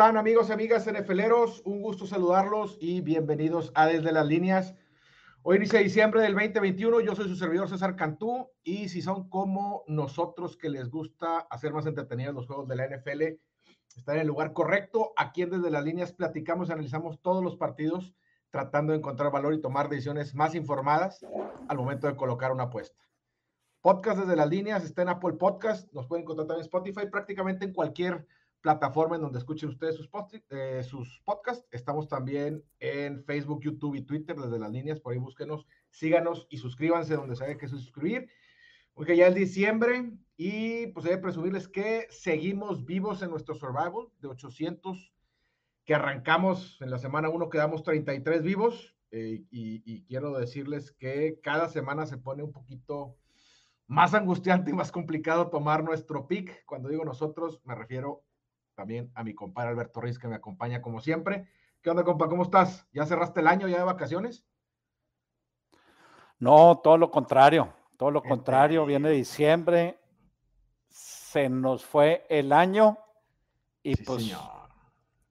están amigos amigas NFLeros? Un gusto saludarlos y bienvenidos a Desde las Líneas. Hoy inicia diciembre del 2021, yo soy su servidor César Cantú y si son como nosotros que les gusta hacer más entretenidos los juegos de la NFL, están en el lugar correcto. Aquí en Desde las Líneas platicamos y analizamos todos los partidos tratando de encontrar valor y tomar decisiones más informadas al momento de colocar una apuesta. Podcast desde las líneas está en Apple Podcast, nos pueden encontrar también en Spotify, prácticamente en cualquier plataforma en donde escuchen ustedes sus, eh, sus podcasts. Estamos también en Facebook, YouTube y Twitter desde las líneas, por ahí búsquenos, síganos y suscríbanse donde se que suscribir. Porque ya es diciembre y pues hay que presumirles que seguimos vivos en nuestro survival de 800 que arrancamos en la semana 1, quedamos 33 vivos eh, y, y quiero decirles que cada semana se pone un poquito más angustiante y más complicado tomar nuestro pick. Cuando digo nosotros, me refiero también a mi compadre Alberto Ruiz, que me acompaña como siempre. ¿Qué onda, compa? ¿Cómo estás? ¿Ya cerraste el año ya de vacaciones? No, todo lo contrario, todo lo contrario. Viene diciembre, se nos fue el año y pues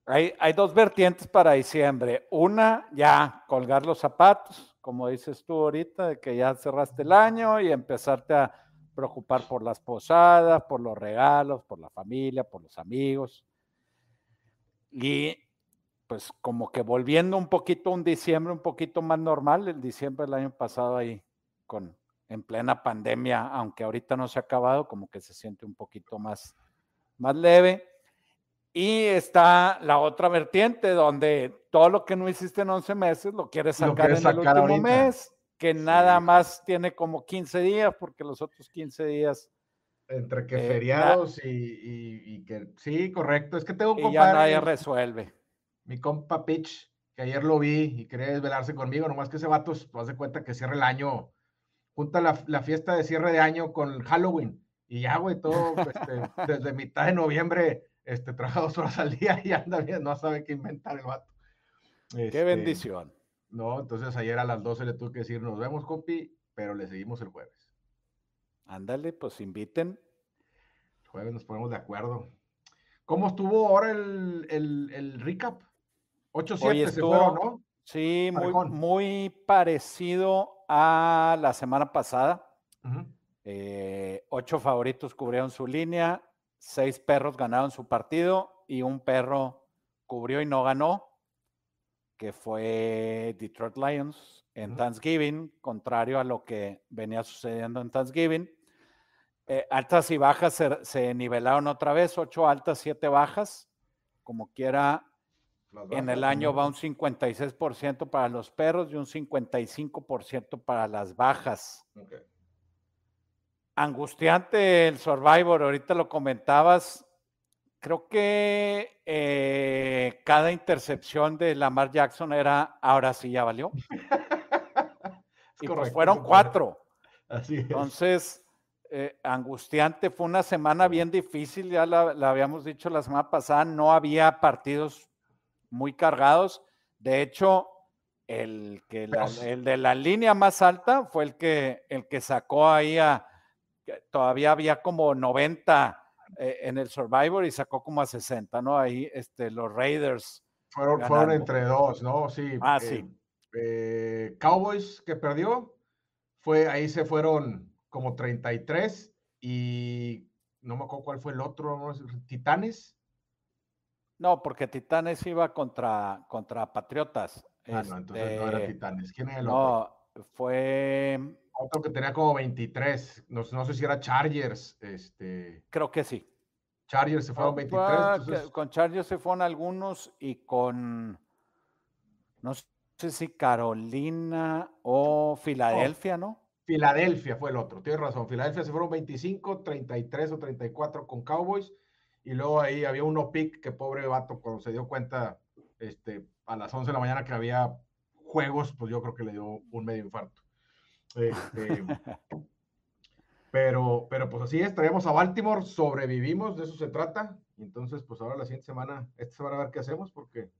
hay, hay dos vertientes para diciembre. Una, ya colgar los zapatos, como dices tú ahorita, de que ya cerraste el año y empezarte a preocupar por las posadas, por los regalos, por la familia, por los amigos. Y pues como que volviendo un poquito a un diciembre un poquito más normal, el diciembre del año pasado ahí con en plena pandemia, aunque ahorita no se ha acabado, como que se siente un poquito más, más leve. Y está la otra vertiente donde todo lo que no hiciste en 11 meses lo quieres sacar en el último mes que nada más tiene como 15 días, porque los otros 15 días. Entre que eh, feriados y, que. Sí, correcto. Es que tengo un y Ya nadie resuelve. Mi compa Pitch, que ayer lo vi y quería desvelarse conmigo, nomás que ese vato se hace cuenta que cierra el año, junta la, fiesta de cierre de año con Halloween. Y ya, güey, todo este, desde mitad de noviembre este, trabaja dos horas al día y anda bien, no sabe qué inventar el vato. qué este, bendición. No, entonces ayer a las 12 le tuve que decir, nos vemos, compi, pero le seguimos el jueves. Ándale, pues inviten. El jueves nos ponemos de acuerdo. ¿Cómo estuvo ahora el, el, recap? 8-7 se fueron, ¿no? Sí, muy, muy, parecido a la semana pasada. Eh, ocho favoritos cubrieron su línea, seis perros ganaron su partido y un perro cubrió y no ganó que fue Detroit Lions en Thanksgiving, contrario a lo que venía sucediendo en Thanksgiving. Eh, altas y bajas se, nivelaron otra vez, ocho altas, siete bajas. Como quiera, en el año va un 56% para los perros y un 55% para las bajas. Angustiante el Survivor, ahorita lo comentabas, Creo que eh, cada intercepción de Lamar Jackson era, ahora sí ya valió. y pues fueron cuatro. Así es. Entonces, eh, angustiante, fue una semana bien difícil, ya la, habíamos dicho la semana pasada, no había partidos muy cargados. De hecho, el, que el de la línea más alta fue el que, el que sacó ahí a, todavía había como 90 eh, en el Survivor y sacó como a 60, ¿no? Ahí este, los Raiders. Fueron, fueron entre dos, ¿no? Sí. Ah, sí. Eh, eh, Cowboys que perdió, fue, ahí se fueron como 33 y no me acuerdo cuál fue el otro, ¿no? Titanes. No, porque Titanes iba contra, contra Patriotas. Ah, no, entonces no era este, Titanes. ¿Quién era el otro? No, fue otro que tenía como 23. No, no, sé si era Chargers. Este... Creo que sí. Chargers se fueron 23. Con Chargers se fueron algunos y con. No sé si Carolina o Filadelfia, ¿no? Filadelfia fue el otro, tienes razón. Filadelfia se fueron 25, 33 o 34 con Cowboys. Y luego ahí había uno pick que pobre vato, cuando se dio cuenta este, a las 11 de la mañana que había juegos, pues yo creo que le dio un medio infarto. Este, pero, pero pues así es, traemos a Baltimore, sobrevivimos, de eso se trata. Entonces, pues ahora la siguiente semana, esta semana a ver qué hacemos porque...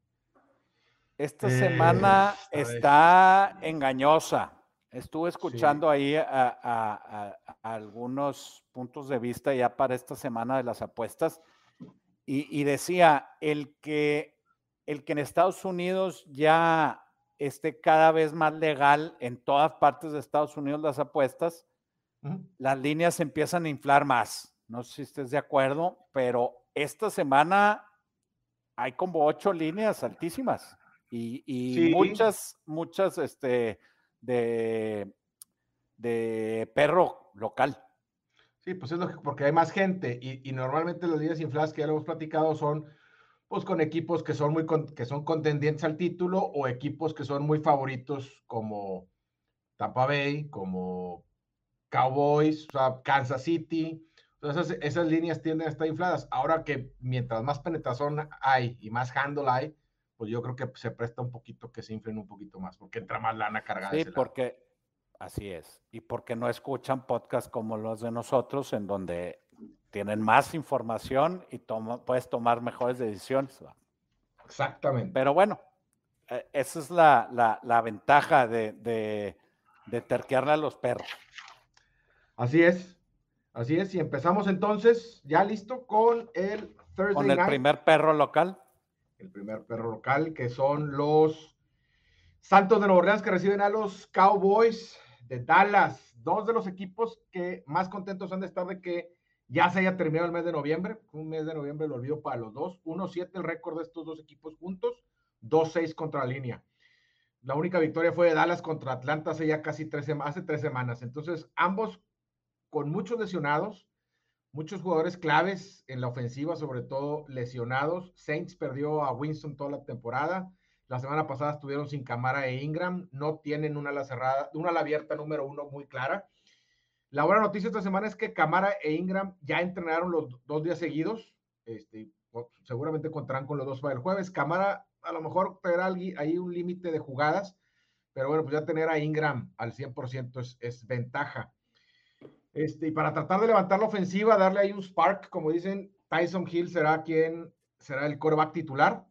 Esta eh, semana está engañosa. Estuve escuchando ahí a, algunos puntos de vista ya para esta semana de las apuestas y, decía, el que, el que en Estados Unidos ya esté cada vez más legal en todas partes de Estados Unidos las apuestas, las líneas empiezan a inflar más. No sé si estés de acuerdo, pero esta semana hay como ocho líneas altísimas y, muchas, muchas este, de, de perro local. Sí, pues es lo que, porque hay más gente y, normalmente las líneas infladas que ya lo hemos platicado son pues con equipos que son muy que son contendientes al título o equipos que son muy favoritos como Tampa Bay, como Cowboys, o sea, Kansas City. Entonces esas líneas tienden a estar infladas. Ahora que mientras más penetración hay y más handle hay, pues yo creo que se presta un poquito que se inflen un poquito más, porque entra más lana cargada. Sí, porque Así es. Y porque no escuchan podcasts como los de nosotros, en donde tienen más información y puedes tomar mejores decisiones. Exactamente. Pero bueno, e, esa es la, ventaja de, de, terquearle a los perros. Así es. Así es. Y empezamos entonces, ya listo, con el Thursday Con el primer perro local. El primer perro local, que son los Santos de Nueva Orleans que reciben a los Cowboys de Dallas, dos de los equipos que más contentos han de estar de que ya se haya terminado el mes de noviembre. Un mes de noviembre lo olvido para los dos. 1-7 el récord de estos dos equipos juntos, 2-6 contra la línea. La única victoria fue de Dallas contra Atlanta hace ya casi tres, hace tres semanas. Entonces, ambos con muchos lesionados, muchos jugadores claves en la ofensiva, sobre todo lesionados. Saints perdió a Winston toda la temporada. La semana pasada estuvieron sin Camara e Ingram, no tienen una ala cerrada, una ala abierta número uno muy clara. La buena noticia esta semana es que Camara e Ingram ya entrenaron los dos días seguidos. Este, seguramente contarán con los dos para el jueves. Camara a lo mejor tendrá ahí un límite de jugadas, pero bueno, pues ya tener a Ingram al 100% es, es ventaja. Este, y para tratar de levantar la ofensiva, darle ahí un spark, como dicen, Tyson Hill será quien será el coreback titular.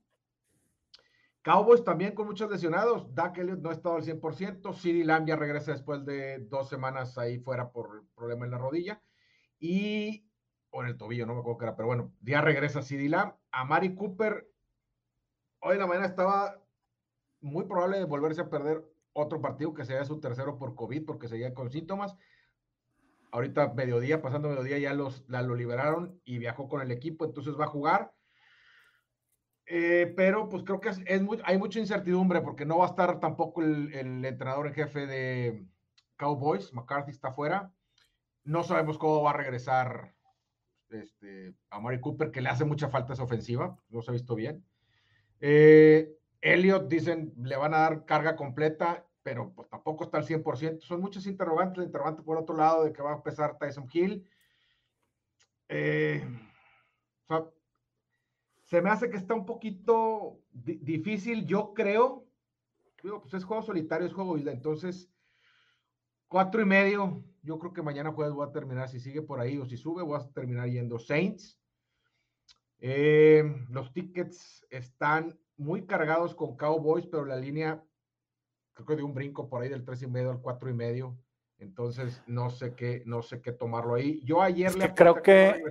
Cowboys también con muchos lesionados. Dak Elliott no ha estado al 100%. CeeDee Lamb ya regresa después de dos semanas ahí fuera por problema en la rodilla. Y, o en el tobillo, no me acuerdo qué era, pero bueno, ya regresa CeeDee Lamb. A Mari Cooper, hoy en la mañana estaba muy probable de volverse a perder otro partido que sería su tercero por COVID, porque seguía con síntomas. Ahorita mediodía, pasando mediodía, ya los, la, lo liberaron y viajó con el equipo, entonces va a jugar eh, pero pues creo que es, hay mucha incertidumbre porque no va a estar tampoco el, entrenador en jefe de Cowboys, McCarthy está fuera. No sabemos cómo va a regresar este, a Mari Cooper, que le hace mucha falta esa ofensiva, no se ha visto bien. Eh, Elliot, dicen, le van a dar carga completa, pero pues, tampoco está al 100%. Son muchos interrogantes, el interrogante por otro lado de que va a empezar Tyson Hill. Eh, o sea, se me hace que está un poquito difícil, yo creo. Digo, pues es juego solitario, es juego isla. Entonces, cuatro y medio. Yo creo que mañana jueves voy a terminar, si sigue por ahí o si sube, voy a terminar yendo Saints. Eh, los tickets están muy cargados con Cowboys, pero la línea, creo que de un brinco por ahí del tres y medio al cuatro y medio. Entonces, no sé qué, no sé qué tomarlo ahí. Yo ayer le creo que,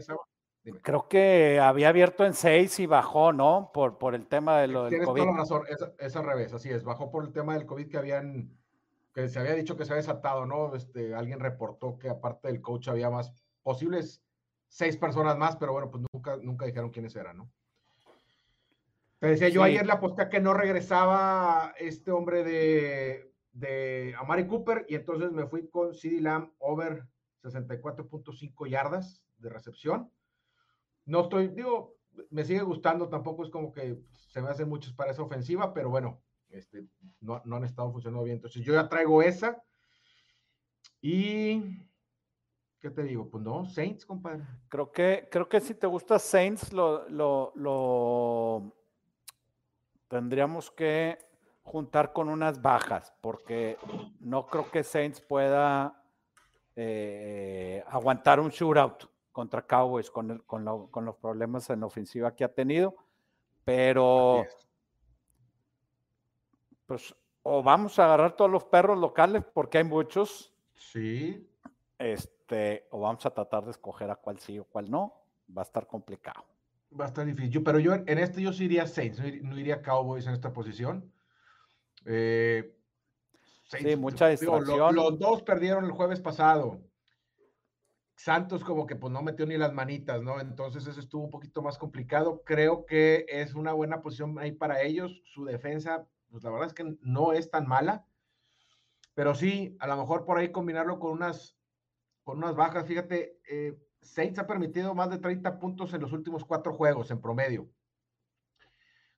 Creo que había abierto en 6 y bajó, ¿no? Por, por el tema de lo del COVID. Toda la razón, es, al revés, así es. Bajó por el tema del COVID que habían, que se había dicho que se había desatado, ¿no? Este, alguien reportó que aparte del coach había más posibles seis personas más, pero bueno, pues nunca, nunca dijeron quiénes eran, ¿no? Te decía, yo ayer le aposté que no regresaba este hombre de, de Amari Cooper y entonces me fui con CD Lamb over 64.5 yardas de recepción no estoy, digo, me sigue gustando, tampoco es como que se me hacen muchos para esa ofensiva, pero bueno, este, no, han estado funcionando bien. Entonces yo ya traigo esa. Y, ¿qué te digo? Pues no, Saints, compadre. Creo que, creo que si te gusta Saints, lo, lo, tendríamos que juntar con unas bajas, porque no creo que Saints pueda eh, aguantar un shootout contra Cowboys con, con, los problemas en la ofensiva que ha tenido, pero pues o vamos a agarrar todos los perros locales porque hay muchos. Sí. Este, o vamos a tratar de escoger a cuál sí o cuál no. Va a estar complicado. Va a estar difícil. pero yo en este yo sí iría Saints, no iría Cowboys en esta posición. Eh, sí, mucha distracción. los, dos perdieron el jueves pasado. Santos como que pues no metió ni las manitas, ¿no? Entonces eso estuvo un poquito más complicado. Creo que es una buena posición ahí para ellos. Su defensa, pues la verdad es que no es tan mala. Pero sí, a lo mejor por ahí combinarlo con unas, con unas bajas. Fíjate, eh, Saints ha permitido más de 30 puntos en los últimos cuatro juegos en promedio.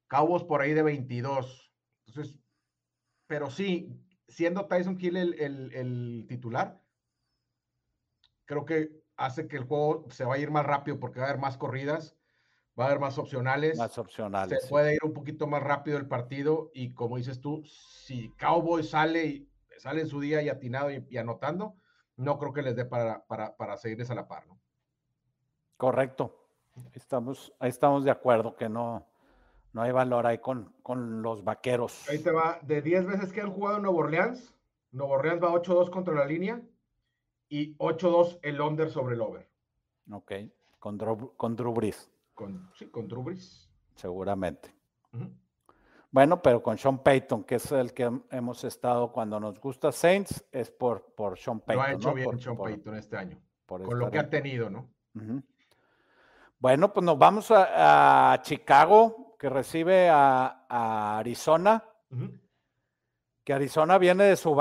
Cowboys por ahí de 22. Entonces, pero sí, siendo Tyson Hill el, titular, creo que hace que el juego se vaya a ir más rápido porque va a haber más corridas, va a haber más opcionales. Más opcionales. Se puede ir un poquito más rápido el partido y como dices tú, si Cowboys sale, sale en su día y atinado y, anotando, no creo que les dé para, para, para seguirles a la par, ¿no? Correcto. Estamos, ahí estamos de acuerdo que no, no hay valor ahí con, con los vaqueros. Ahí te va, de 10 veces que han jugado en Nuevo Orleans, Nuevo Orleans va 8-2 contra la línea y 8-2 el under sobre el over. Ok, con Drew, con Drew Brees. Con, sí, con Drew Brees. Seguramente. Bueno, pero con Sean Payton, que es el que hemos estado cuando nos gusta Saints, es por, por Sean Payton. Lo ha hecho bien Sean Payton este año. con lo que ha tenido, ¿no? Bueno, pues nos vamos a, Chicago, que recibe a, Arizona. Que Arizona viene de su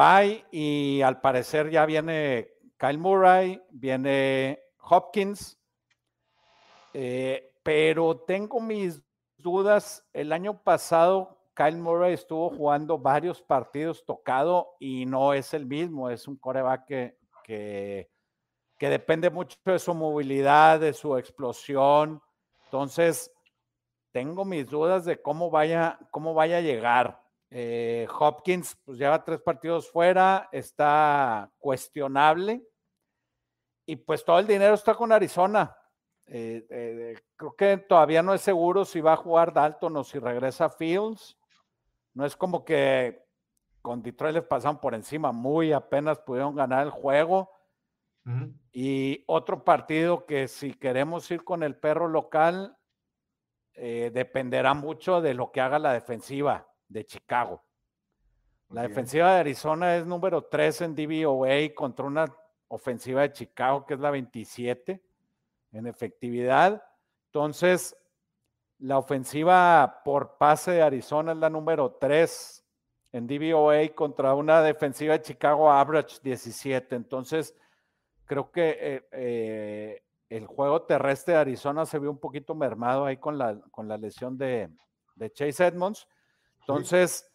y al parecer ya viene Kyle Murray, viene Hopkins. Eh, pero tengo mis dudas. El año pasado Kyle Murray estuvo jugando varios partidos tocado y no es el mismo, es un coreback que que depende mucho de su movilidad, de su explosión. Entonces, tengo mis dudas de cómo vaya, cómo vaya a llegar. Eh, Hopkins, pues lleva tres partidos fuera, está cuestionable. Y pues todo el dinero está con Arizona. Eh, eh, creo que todavía no es seguro si va a jugar Dalton o si regresa Fields. No es como que con Detroit les pasan por encima, muy apenas pudieron ganar el juego. Y otro partido que si queremos ir con el perro local, eh, dependerá mucho de lo que haga la defensiva de Chicago. La defensiva de Arizona es número 3 en DVOA contra una ofensiva de Chicago que es la 27 en efectividad. Entonces, la ofensiva por pase de Arizona es la número 3 en DVOA contra una defensiva de Chicago average 17. Entonces, creo que eh, eh, el juego terrestre de Arizona se vio un poquito mermado ahí con la, con la lesión de, Chase Edmonds. Entonces,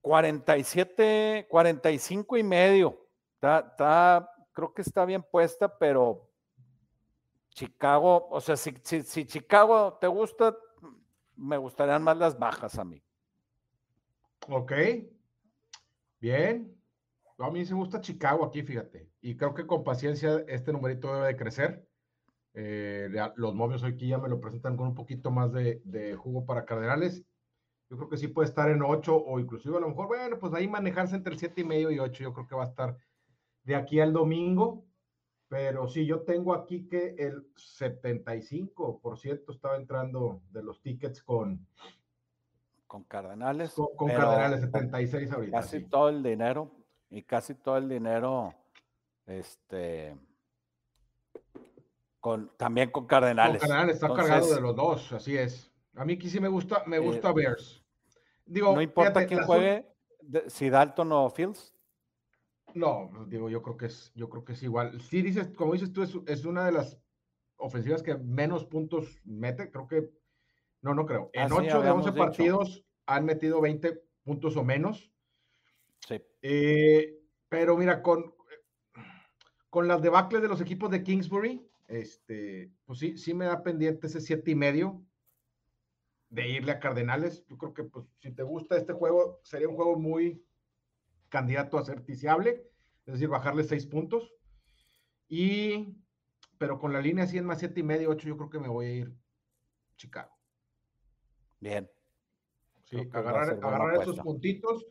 47, 45 y medio. Está, creo que está bien puesta, pero Chicago, o sea, si, si Chicago te gusta, me gustarían más las bajas a mí. Ok. Bien. A mí se me gusta Chicago aquí, fíjate. Y creo que con paciencia este numerito debe de crecer. Eh, los momios hoy aquí ya me lo presentan con un poquito más de, jugo para Cardenales. Yo creo que sí puede estar en 8 o inclusive a lo mejor, bueno, pues ahí manejarse entre el 7 y medio y 8. Yo creo que va a estar de aquí al domingo. Pero sí, yo tengo aquí que el 75% estaba entrando de los tickets con, con Cardenales. Con, Cardenales, 76 ahorita. Casi todo el dinero y casi todo el dinero, este, con, también con Cardenales. Con Cardenales está cargado de los dos, así es. A mí aquí sí me gusta, me gusta eh, Bears. Digo, no importa quién juegue, si Dalton o Fields. No, digo, yo creo que es, yo creo que es igual. Sí dices, como dices tú, es, una de las ofensivas que menos puntos mete, creo que, no, no creo. En 8 de 11 partidos han metido 20 puntos o menos. Sí. Eh, pero mira, con, con las debacles de los equipos de Kingsbury, este, pues sí, sí me da pendiente ese siete y medio de irle a Cardenales. Yo creo que pues si te gusta este juego, sería un juego muy candidato a ser ticiable, es decir, bajarle seis puntos. Y, pero con la línea 100 más siete y medio, 8, yo creo que me voy a ir Chicago. Bien. Sí, agarrar, agarrar esos puntitos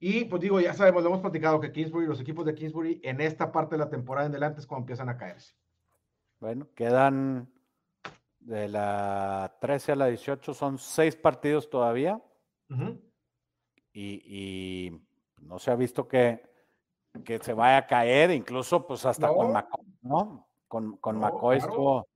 y pues digo, ya sabemos, lo hemos platicado que Kingsbury, los equipos de Kingsbury en esta parte de la temporada en adelante es cuando empiezan a caerse. Bueno, quedan de la 13 a la 18 son seis partidos todavía. y, no se ha visto que, que, se vaya a caer, incluso pues hasta con McCoy, ¿no? Con, con McCoy estuvo.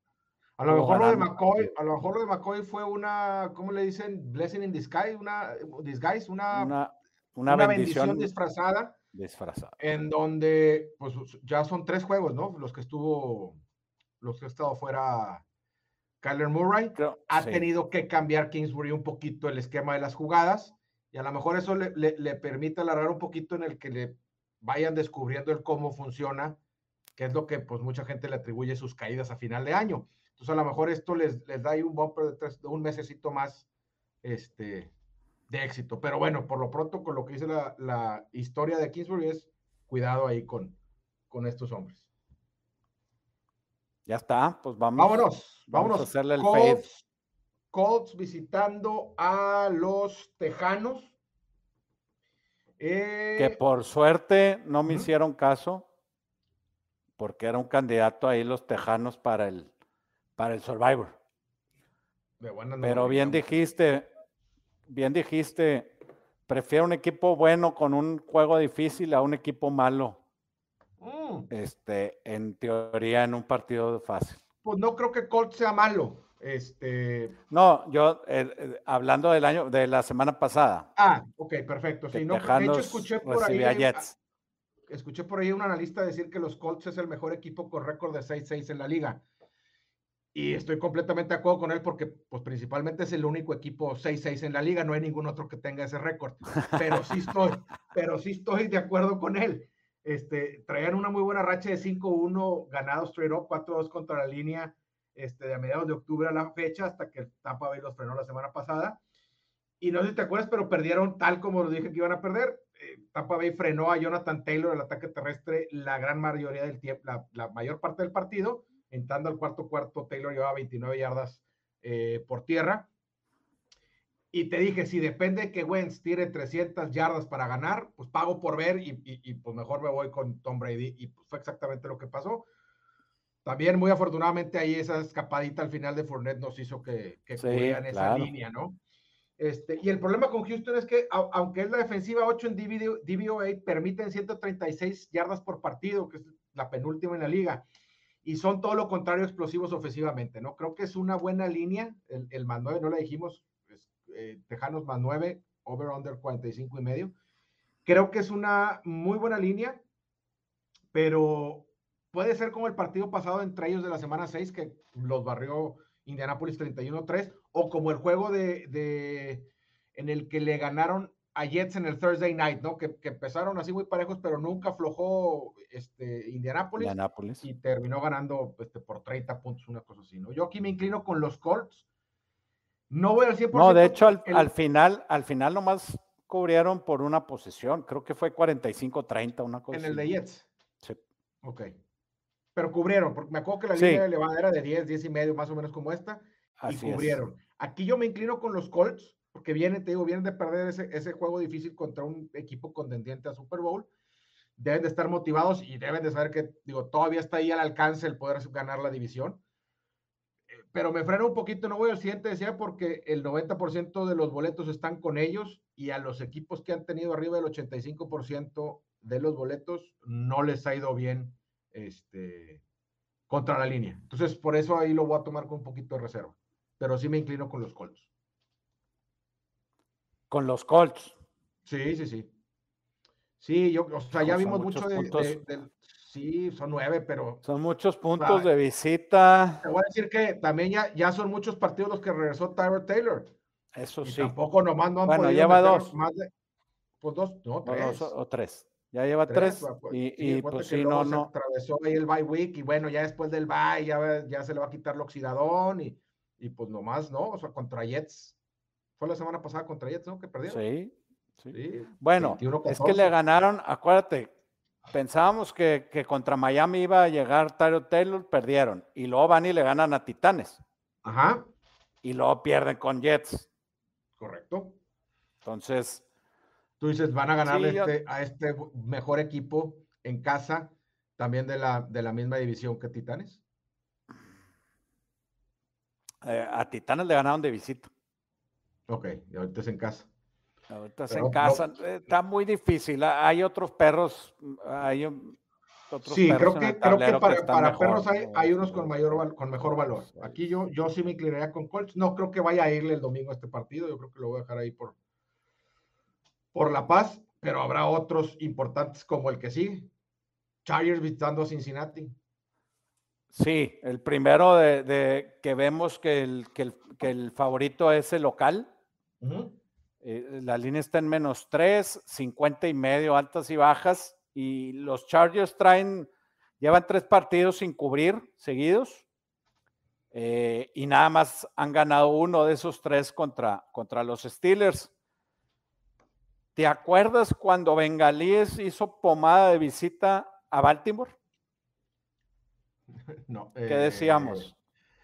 A lo mejor lo de McCoy, a lo mejor lo de McCoy fue una, ¿cómo le dicen? Blessing in disguise, una disguise, una, una, bendición, disfrazada. Disfrazada. En donde, pues ya son tres juegos, ¿no? Los que estuvo, los que ha estado fuera Kyler Murray. ha tenido que cambiar Kingsbury un poquito el esquema de las jugadas. Y a lo mejor eso le, le, permite alargar un poquito en el que le vayan descubriendo el cómo funciona, que es lo que pues mucha gente le atribuye sus caídas a final de año. Entonces, a lo mejor esto les, les da ahí un bumper de, tres, de un mesecito más este, de éxito. Pero bueno, por lo pronto, con lo que dice la, la historia de Kingsbury es cuidado ahí con, con estos hombres. Ya está, pues vamos. Vámonos, vámonos. a hacerle el Colts, Colts visitando a los Tejanos. que eh, por suerte no me hicieron caso, porque era un candidato ahí los Tejanos para el para el Survivor. Pero bien dijiste, bien dijiste, prefiero un equipo bueno con un juego difícil a un equipo malo. Mm. Este, en teoría, en un partido fácil. Pues no creo que Colt sea malo. Este. No, yo eh, eh, hablando del año, de la semana pasada. Ah, ok, perfecto. Sí, no, de hecho, escuché por ahí. Escuché por ahí un analista decir que los Colts es el mejor equipo con récord de 6-6 en la liga. Y estoy completamente de acuerdo con él porque, pues, principalmente es el único equipo 6-6 en la liga, no hay ningún otro que tenga ese récord. Pero sí estoy, pero sí estoy de acuerdo con él. Este, traían una muy buena racha de 5-1 ganados straight up, 4-2 contra la línea este, de a mediados de octubre a la fecha, hasta que Tampa Bay los frenó la semana pasada. Y no sé si te acuerdas, pero perdieron tal como lo dije que iban a perder. Eh, Tampa Bay frenó a Jonathan Taylor el ataque terrestre la gran mayoría del tiempo, la, la mayor parte del partido Entrando al cuarto cuarto, Taylor llevaba 29 yardas eh, por tierra. Y te dije, si depende que Wentz tire 300 yardas para ganar, pues pago por ver y, pues mejor me voy con Tom Brady. Y pues fue exactamente lo que pasó. También muy afortunadamente ahí esa escapadita al final de Fournette nos hizo que, que esa línea, ¿no? Este, y el problema con Houston es que, aunque es la defensiva 8 en DVOA, permiten 136 yardas por partido, que es la penúltima en la liga y son todo lo contrario explosivos ofensivamente, ¿no? Creo que es una buena línea, el, el más 9, no le dijimos, eh, Tejanos más 9, over under 45 y medio. Creo que es una muy buena línea, pero puede ser como el partido pasado entre ellos de la semana 6, que los barrió Indianapolis 31-3, o como el juego de, de, en el que le ganaron a Jets en el Thursday night, ¿no? Que, empezaron así muy parejos, pero nunca aflojó este, Indianapolis, y terminó ganando este, por 30 puntos, una cosa así, ¿no? Yo aquí me inclino con los Colts. No voy al 100%. No, de hecho, al, final, al final nomás cubrieron por una posesión. Creo que fue 45-30, una cosa En el de Jets. Sí. Ok. Pero cubrieron, porque me acuerdo que la línea de levada era de 10, 10 y medio, más o menos como esta, y cubrieron. Aquí yo me inclino con los Colts porque viene, te digo, vienen de perder ese, ese juego difícil contra un equipo contendiente a Super Bowl. Deben de estar motivados y deben de saber que, digo, todavía está ahí al alcance el poder ganar la división. Pero me freno un poquito, no voy al siguiente, decía, porque el 90% de los boletos están con ellos y a los equipos que han tenido arriba del 85% de los boletos no les ha ido bien este, contra la línea. Entonces, por eso ahí lo voy a tomar con un poquito de reserva. Pero sí me inclino con los Colts. Con los Colts. Sí, sí, sí. Sí, yo, o sea, ya vimos mucho de, Sí, son nueve, pero. Son muchos puntos de visita. Te voy a decir que también ya, ya son muchos partidos los que regresó Tyler Taylor. Eso sí. Tampoco nomás no han bueno, lleva dos. Más de, pues dos, no, tres. o, tres. Ya lleva tres. Pues, pues, y, pues sí, no, no. Atravesó ahí el bye week y bueno, ya después del bye ya, ya se le va a quitar el oxidadón y, y pues nomás, ¿no? O sea, contra Jets fue la semana pasada contra Jets, ¿no? Que perdieron. Sí. sí. bueno, es que le ganaron, acuérdate, pensábamos que, contra Miami iba a llegar Tyro Taylor, perdieron. Y luego van y le ganan a Titanes. Ajá. Y luego pierden con Jets. Correcto. Entonces. Tú dices, van a ganarle este, a este mejor equipo en casa, también de la, de la misma división que Titanes. Eh, a Titanes le ganaron de visita. Ok, y ahorita es en casa. Ahorita es en casa. Está muy difícil. Hay otros perros, hay otros sí, creo que, creo que para, perros hay, hay, unos con mayor con mejor valor. Aquí yo, yo sí me inclinaría con Colts. No creo que vaya a irle el domingo a este partido. Yo creo que lo voy a dejar ahí por, por La Paz, pero habrá otros importantes como el que sigue. Chargers visitando a Cincinnati. Sí, el primero de, que vemos que el, que el, favorito es el local. Eh, la línea está en menos 3, 50 y medio, altas y bajas. Y los Chargers traen, llevan tres partidos sin cubrir seguidos. Eh, y nada más han ganado uno de esos tres contra, contra los Steelers. ¿Te acuerdas cuando Bengalíes hizo pomada de visita a Baltimore? No. ¿Qué decíamos?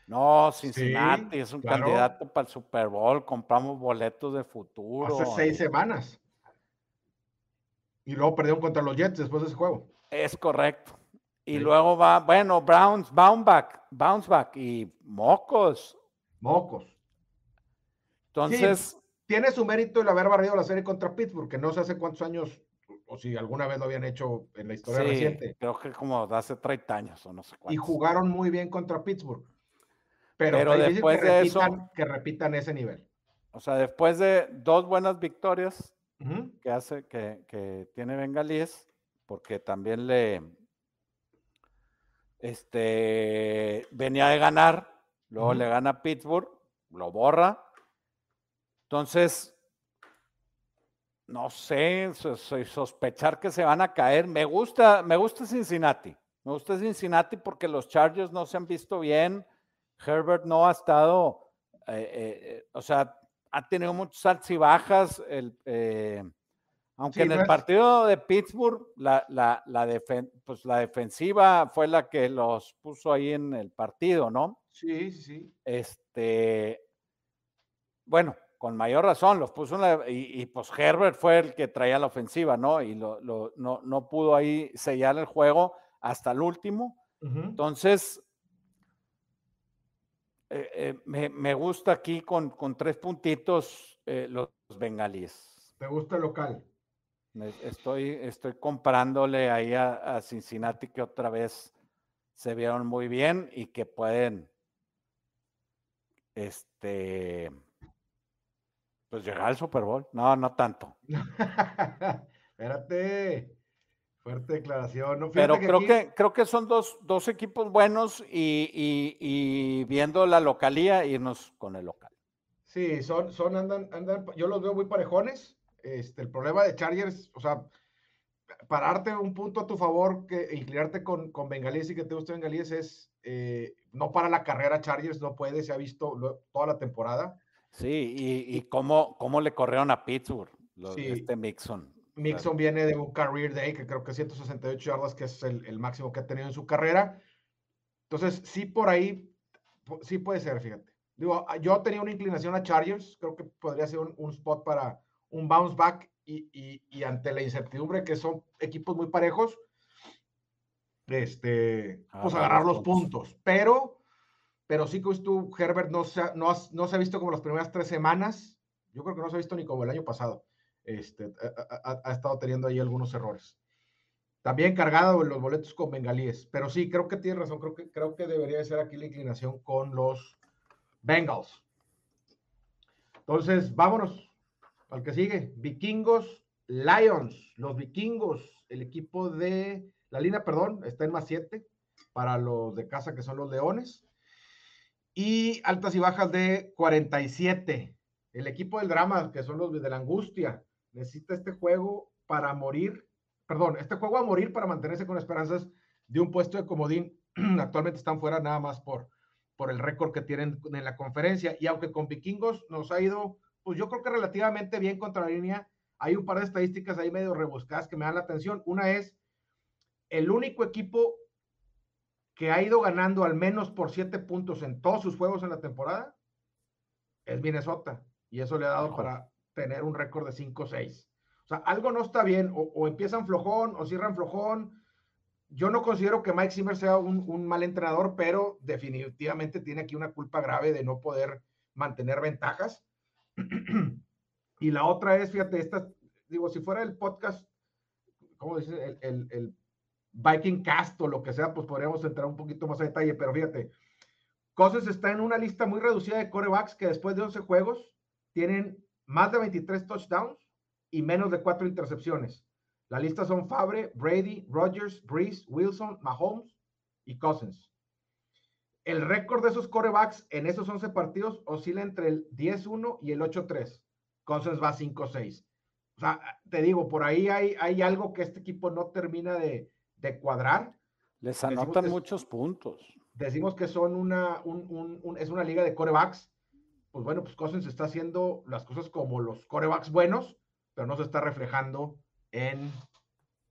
No, Cincinnati es un candidato para el Super Bowl. Compramos boletos de futuro. Hace seis semanas. Y luego perdieron contra los Jets después de ese juego. Es correcto. Y luego va, bueno, Browns, bounce back, bounce back y mocos. Mocos. Entonces. tiene su mérito el haber barrido la serie contra Pittsburgh, que no sé hace cuántos años o si alguna vez lo habían hecho en la historia sí, reciente. Creo que como hace 30 años o no sé cuántos. Y jugaron muy bien contra Pittsburgh. Pero, después de eso, que repitan ese nivel. O sea, después de dos buenas victorias que hace, que, que tiene Bengalíes, porque también le este venía de ganar, luego le gana Pittsburgh, lo borra. Entonces, no sé, sospechar que se van a caer. Me gusta, me gusta Cincinnati. Me gusta Cincinnati porque los Chargers no se han visto bien. Herbert no ha estado, eh, eh, o sea, ha tenido muchos altos y bajas. Eh, aunque en el partido de Pittsburgh, la, la, pues la defensiva fue la que los puso ahí en el partido, ¿no? Sí, sí. Este, bueno, con mayor razón, los puso y, pues Herbert fue el que traía la ofensiva, ¿no? Y lo, no, no, pudo ahí sellar el juego hasta el último. Entonces, eh, eh, me, gusta aquí con, con tres puntitos eh, los bengalíes. ¿Te gusta el local? Estoy, estoy comparándole ahí a, a Cincinnati que otra vez se vieron muy bien y que pueden, este, pues llegar al Super Bowl. No, no tanto. Espérate. Fuerte declaración. Pero creo, que, creo que son dos, dos equipos buenos y, y, viendo la localía, irnos con el local. Sí, son, son, andan, andan, yo los veo muy parejones. Este, el problema de Chargers, o sea, pararte un punto a tu favor que inclinarte con, con Bengalíes y que te guste Bengalíes es eh, no para la carrera Chargers, no puede, se ha visto toda la temporada. Sí, y, y cómo, cómo, le corrieron a Pittsburgh, este Mixon. Mixon viene de un career day que creo que 168 yardas, que es el, máximo que ha tenido en su carrera. Entonces, sí, por ahí, sí puede ser, fíjate. Digo, ah, yo tenía una inclinación a Chargers, creo que podría ser un, spot para un bounce back y, y, ante la incertidumbre que son equipos muy parejos, este, ah, pues agarrar los puntos. Pero pero sí que tú, Herbert, no se, ha, no, no se ha visto como las primeras tres semanas. Yo creo que no se ha visto ni como el año pasado. Este, ha, estado teniendo ahí algunos errores. También cargado en los boletos con bengalíes. Pero sí, creo que tiene razón. Creo que, creo que debería ser aquí la inclinación con los Bengals. Entonces, vámonos al que sigue. Vikingos, Lions. Los vikingos, el equipo de la línea, perdón, está en más 7 para los de casa que son los Leones y altas y bajas de 47. El equipo del drama, que son los de la angustia, necesita este juego para morir, perdón, este juego a morir para mantenerse con esperanzas de un puesto de comodín. Actualmente están fuera nada más por, por el récord que tienen en la conferencia. Y aunque con vikingos nos ha ido, pues yo creo que relativamente bien contra la línea, hay un par de estadísticas ahí medio rebuscadas que me dan la atención. Una es el único equipo que ha ido ganando al menos por siete puntos en todos sus juegos en la temporada, es Minnesota. Y eso le ha dado para tener un récord de 5-6. O sea, algo no está bien, o, empiezan flojón, o cierran flojón. yo no considero que Mike Zimmer sea un, mal entrenador, pero definitivamente tiene aquí una culpa grave de no poder mantener ventajas. y la otra es, fíjate, esta, digo, si fuera el podcast, ¿cómo dice? El, Viking Cast o lo que sea, pues podríamos entrar un poquito más a detalle, pero fíjate, Cousins está en una lista muy reducida de corebacks que después de 11 juegos tienen más de 23 touchdowns y menos de 4 intercepciones. La lista son Fabre, Brady, Rogers, Breeze, Wilson, Mahomes y Cousins. El récord de esos corebacks en esos 11 partidos oscila entre el 10-1 y el 8-3. Cousins va 5-6. O sea, te digo, por ahí hay, hay algo que este equipo no termina de, cuadrar. Les anotan muchos puntos. Decimos que son una, es una liga de corebacks. Pues bueno, pues Cousins está haciendo las cosas como los corebacks buenos, pero no se está reflejando en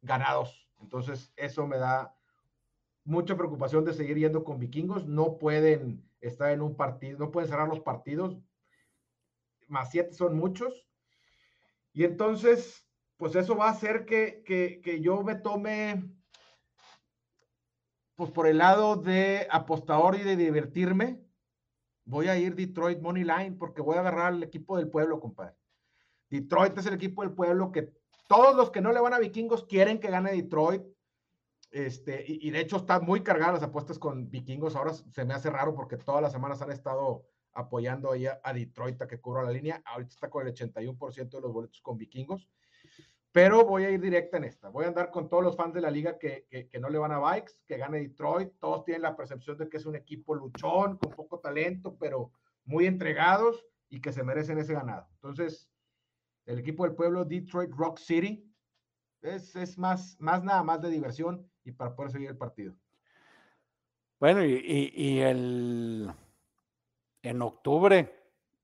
ganados. Entonces, eso me da mucha preocupación de seguir yendo con vikingos. No pueden estar en un partido, no pueden cerrar los partidos. Más siete son muchos. Y entonces, pues eso va a hacer que, que, yo me tome, pues por el lado de apostador y de divertirme. Voy a ir Detroit Money Line porque voy a agarrar al equipo del pueblo, compadre. Detroit es el equipo del pueblo que todos los que no le van a vikingos quieren que gane Detroit. Este, y, de hecho están muy cargadas las apuestas con vikingos. Ahora se me hace raro porque todas las semanas han estado apoyando ahí a, Detroit a que cubra la línea. Ahorita está con el 81% de los boletos con vikingos. Pero voy a ir directa en esta. Voy a andar con todos los fans de la liga que, que, no le van a Bikes, que gane Detroit. Todos tienen la percepción de que es un equipo luchón, con poco talento, pero muy entregados y que se merecen ese ganado. Entonces, el equipo del pueblo, Detroit Rock City. Es, más, más nada más de diversión y para poder seguir el partido. Bueno, y, el en octubre,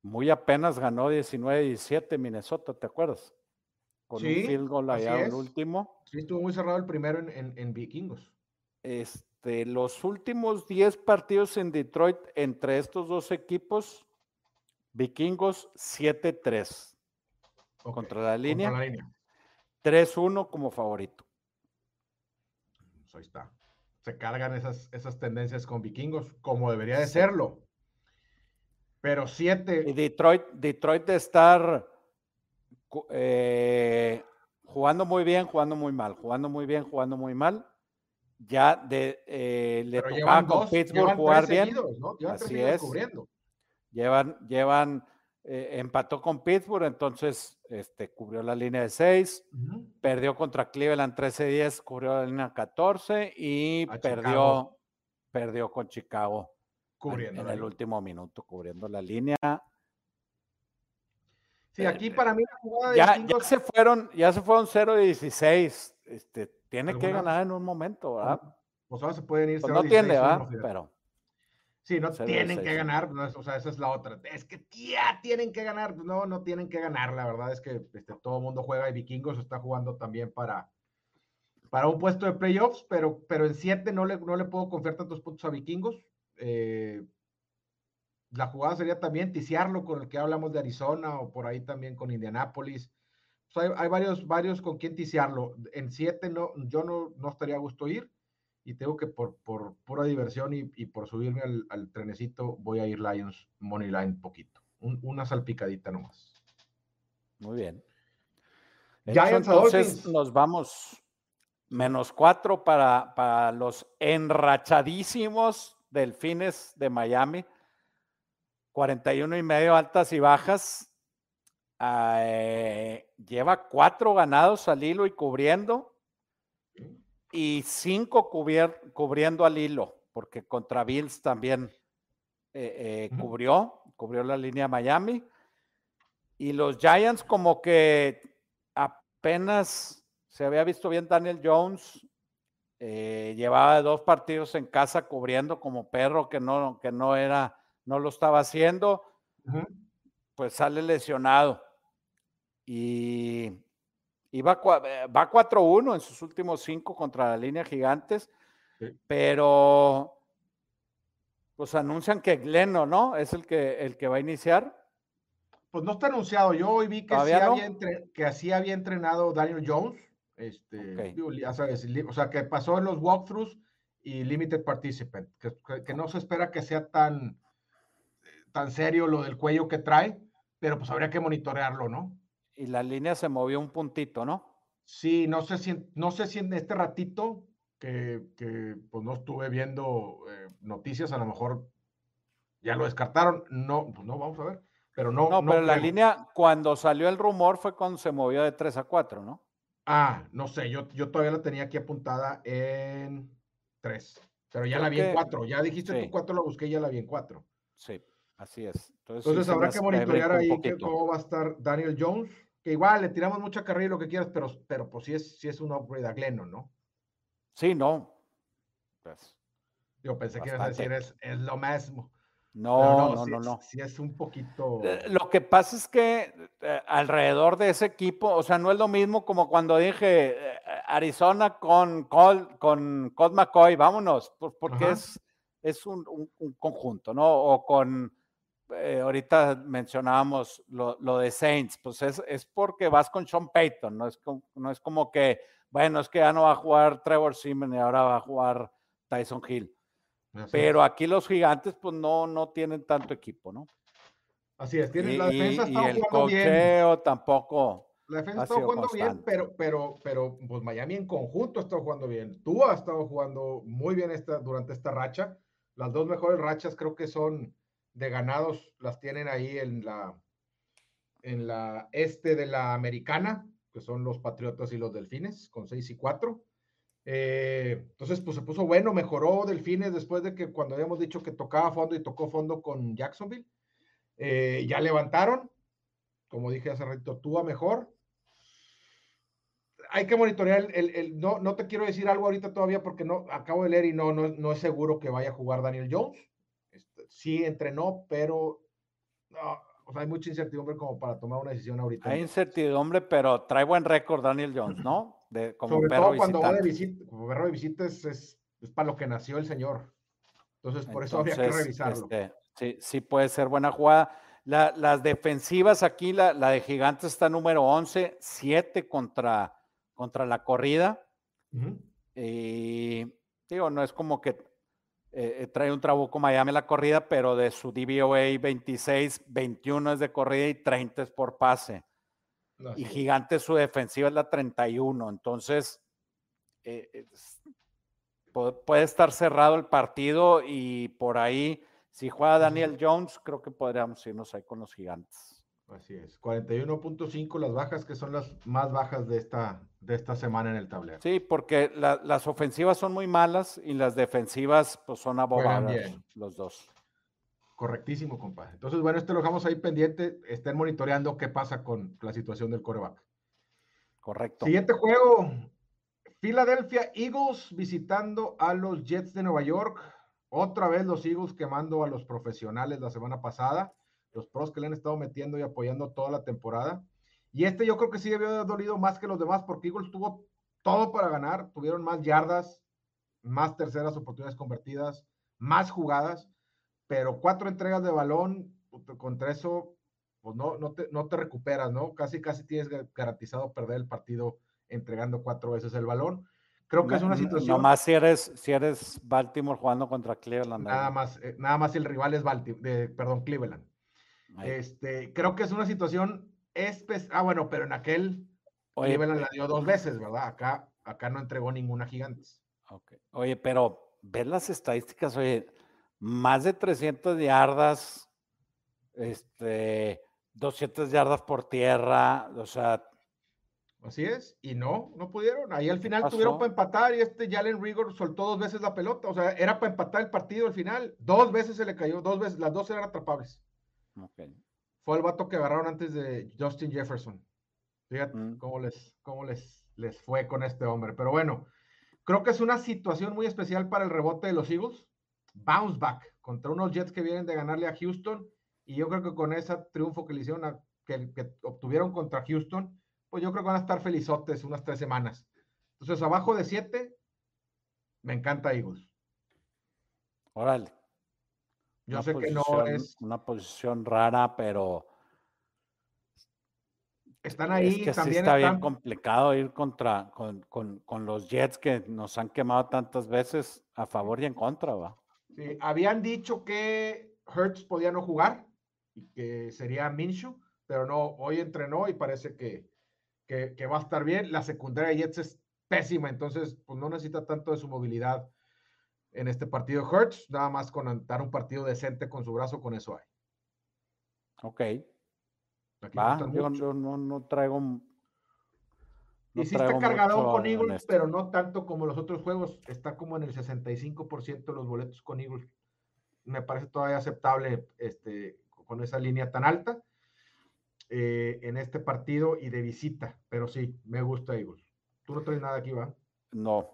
muy apenas ganó 19-17 Minnesota, ¿te acuerdas? Con un field goal allá el último. Sí, estuvo muy cerrado el primero en, en, Vikingos. Este, los últimos 10 partidos en Detroit entre estos dos equipos, Vikingos 7-3 contra la línea. 3-1 como favorito. Pues ahí está. Se cargan esas, esas tendencias con vikingos, como debería de serlo. Pero 7. Y Detroit, Detroit de estar eh, jugando muy bien, jugando muy mal, jugando muy bien, jugando muy mal. Ya de, eh, le tocaba con Pittsburgh jugar bien. Así es. Llevan, llevan eh, empató con Pittsburgh, entonces este, cubrió la línea de 6, perdió contra Cleveland 13-10, cubrió la línea 14 y perdió, perdió con Chicago cubriendo en, el último minuto, cubriendo la línea. Sí, aquí eh, para mí la jugada de ya, ya se fueron, ya se fueron 0-16. Este, tiene que ganar en un momento, ¿verdad? Pues ahora se pueden ir. Pues no tiene, ¿verdad? Pero. Sí, no tienen que ganar, o sea, esa es la otra. Es que ya tienen que ganar. No, no tienen que ganar. La verdad es que este, todo el mundo juega y Vikingos está jugando también para, para un puesto de playoffs, pero, pero en siete no le, no le puedo confiar tantos puntos a Vikingos. Eh, la jugada sería también ticiarlo con el que hablamos de Arizona o por ahí también con Indianapolis. hay, varios, varios con quien ticiarlo. En siete no, yo no, no estaría a gusto ir y tengo que por, por pura diversión y, y por subirme al, al, trenecito voy a ir Lions Money Line poquito. una salpicadita nomás. Muy bien. Ya entonces nos vamos menos cuatro para, para los enrachadísimos delfines de Miami. 41 y medio altas y bajas. Eh, lleva cuatro ganados al hilo y cubriendo y cinco cubriendo al hilo, porque contra Bills también eh, eh, cubrió, cubrió la línea Miami. Y los Giants como que apenas se había visto bien Daniel Jones, llevaba dos partidos en casa cubriendo como perro que no, que no era, no lo estaba haciendo, pues sale lesionado. Y y va, eh, va 4-1 en sus últimos cinco contra la línea Gigantes, pero pues anuncian que Gleno, ¿no? Es el que, el que va a iniciar. Pues no está anunciado. Yo hoy vi que, sí, había, que así había entrenado Daniel Jones Este, ya sabes, o sea, que pasó en los walkthroughs y limited participant, que, no se espera que sea tan, tan serio lo del cuello que trae, pero pues habría que monitorearlo, ¿no? Y la línea se movió un puntito, ¿no? Sí, no sé si, no sé si en este ratito que, que pues no estuve viendo eh, noticias, a lo mejor ya lo descartaron. No, pues no, vamos a ver. Pero no. No, pero la línea, cuando salió el rumor fue cuando se movió de 3 a 4, ¿no? Ah, no sé, yo, yo todavía la tenía aquí apuntada en 3, pero ya la vi en 4. Ya dijiste tu 4, la busqué y ya la vi en 4. Sí, así es. Entonces, habrá que monitorear ahí cómo va a estar Daniel Jones, que igual le tiramos mucha carrera y lo que quieras, pero, pero pues sí es, sí es un upgrade a Glennon, ¿no? Sí, no. Pues, yo pensé que ibas a decir es, es lo mismo. No, no, no, no, Sí es un poquito. Eh, lo que pasa es que eh, alrededor de ese equipo, o sea, no es lo mismo como cuando dije eh, Arizona con Colt, con Colt McCoy, vámonos, porque es, es un, conjunto, ¿no? O con, ahorita mencionábamos lo, de Saints, pues es, es, porque vas con Sean Payton, no es, como, no es como que, bueno, es que ya no va a jugar Trevor Simon y ahora va a jugar Tyson Hill. Pero aquí los gigantes, pues no, no tienen tanto equipo, ¿no? Así es, tienen, la defensa está y el bien. tampoco. La defensa está jugando bien, pero, pero, pero pues Miami en conjunto ha estado jugando bien. Tú has estado jugando muy bien esta, durante esta racha. Las dos mejores rachas creo que son de ganados, las tienen ahí en la, en la este de la americana, que son los Patriotas y los Delfines, con 6 y 4. Eh, entonces, pues se puso bueno, mejoró Delfines después de que cuando habíamos dicho que tocaba fondo y tocó fondo con Jacksonville. Eh, ya levantaron, como dije hace rato, a mejor. Hay que monitorear el, no, no te quiero decir algo ahorita todavía porque no acabo de leer y no, no, no es seguro que vaya a jugar Daniel Jones. Sí entrenó, pero hay mucha incertidumbre como para tomar una decisión ahorita. Hay incertidumbre, pero trae buen récord Daniel Jones, ¿no? como Sobre todo cuando va de visita, como perro de visita es, es, para lo que nació el señor. Entonces, por eso había que revisarlo. Este, sí, sí puede ser buena jugada. las defensivas aquí, la, la, de Gigantes está número 11, 7 contra, contra la corrida. Y digo, no es como que eh, eh, trae un trabuco Miami la corrida, pero de su DVOA 26, 21 es de corrida y 30 es por pase y Gigante su defensiva es la 31. Entonces, eh, puede estar cerrado el partido y por ahí, si juega Daniel Jones, creo que podríamos irnos ahí con los Gigantes. Así es, 41.5 las bajas que son las más bajas de esta, de esta semana en el tablero. Sí, porque las ofensivas son muy malas y las defensivas pues son abogadas los dos. Correctísimo, compadre. Entonces, bueno, este lo dejamos ahí pendiente. Estén monitoreando qué pasa con la situación del coreback. Correcto. Siguiente juego. Philadelphia Eagles visitando a los Jets de Nueva York. Otra vez los Eagles quemando a los profesionales la semana pasada. Los pros que le han estado metiendo y apoyando toda la temporada. Y este yo creo que sí debió haber dolido más que los demás porque Eagles tuvo todo para ganar. Tuvieron más yardas, más terceras oportunidades convertidas, más jugadas pero cuatro entregas de balón, contra eso, pues no, no, te, no te recuperas, ¿no? Casi, casi tienes garantizado perder el partido entregando cuatro veces el balón. Creo que es una situación. más si eres, si eres Baltimore jugando contra Cleveland. Nada más, eh, nada más el rival es Baltimore, perdón, Cleveland. Este, creo que es una situación especial. Ah, bueno, pero en aquel Cleveland la dio dos veces, ¿verdad? Acá, acá no entregó ninguna gigantes. Okay. Oye, pero ver las estadísticas, oye, más de 300 yardas, este, 200 yardas por tierra, o sea. Así es, y no, no pudieron. Ahí al final tuvieron para empatar y este Jalen Rigor soltó dos veces la pelota, o sea, era para empatar el partido al final. Dos veces se le cayó, dos veces, las dos eran atrapables. Fue el vato que agarraron antes de Justin Jefferson. Fíjate mm. cómo, les, cómo les, les fue con este hombre. Pero bueno, creo que es una situación muy especial para el rebote de los Eagles bounce back contra unos Jets que vienen de ganarle a Houston. Y yo creo que con ese triunfo que le hicieron, que, obtuvieron contra Houston, pues yo creo que van a estar felizotes unas tres semanas. Entonces, abajo de siete, me encanta Eagles. Órale. Yo sé que no es. Una posición rara, pero están ahí. Es que también está bien complicado ir contra con, con, con, los Jets que nos han quemado tantas veces a favor y en contra, va. Sí, habían dicho que Hertz podía no jugar y que sería Minshew, pero no, hoy entrenó y parece que, que, que va a estar bien. La secundaria de Jets es pésima, entonces pues no necesita tanto de su movilidad en este partido Hertz, nada más con dar un partido decente con su brazo, con eso hay. Ok. Va, yo, no, no, traigo. No y sí está cargado con Eagles, pero no tanto como los otros juegos. Está como en el 65% de los boletos con Eagles. Me parece todavía aceptable este, con esa línea tan alta eh, en este partido y de visita. Pero sí, me gusta Eagles. ¿Tú no traes nada aquí, va? No.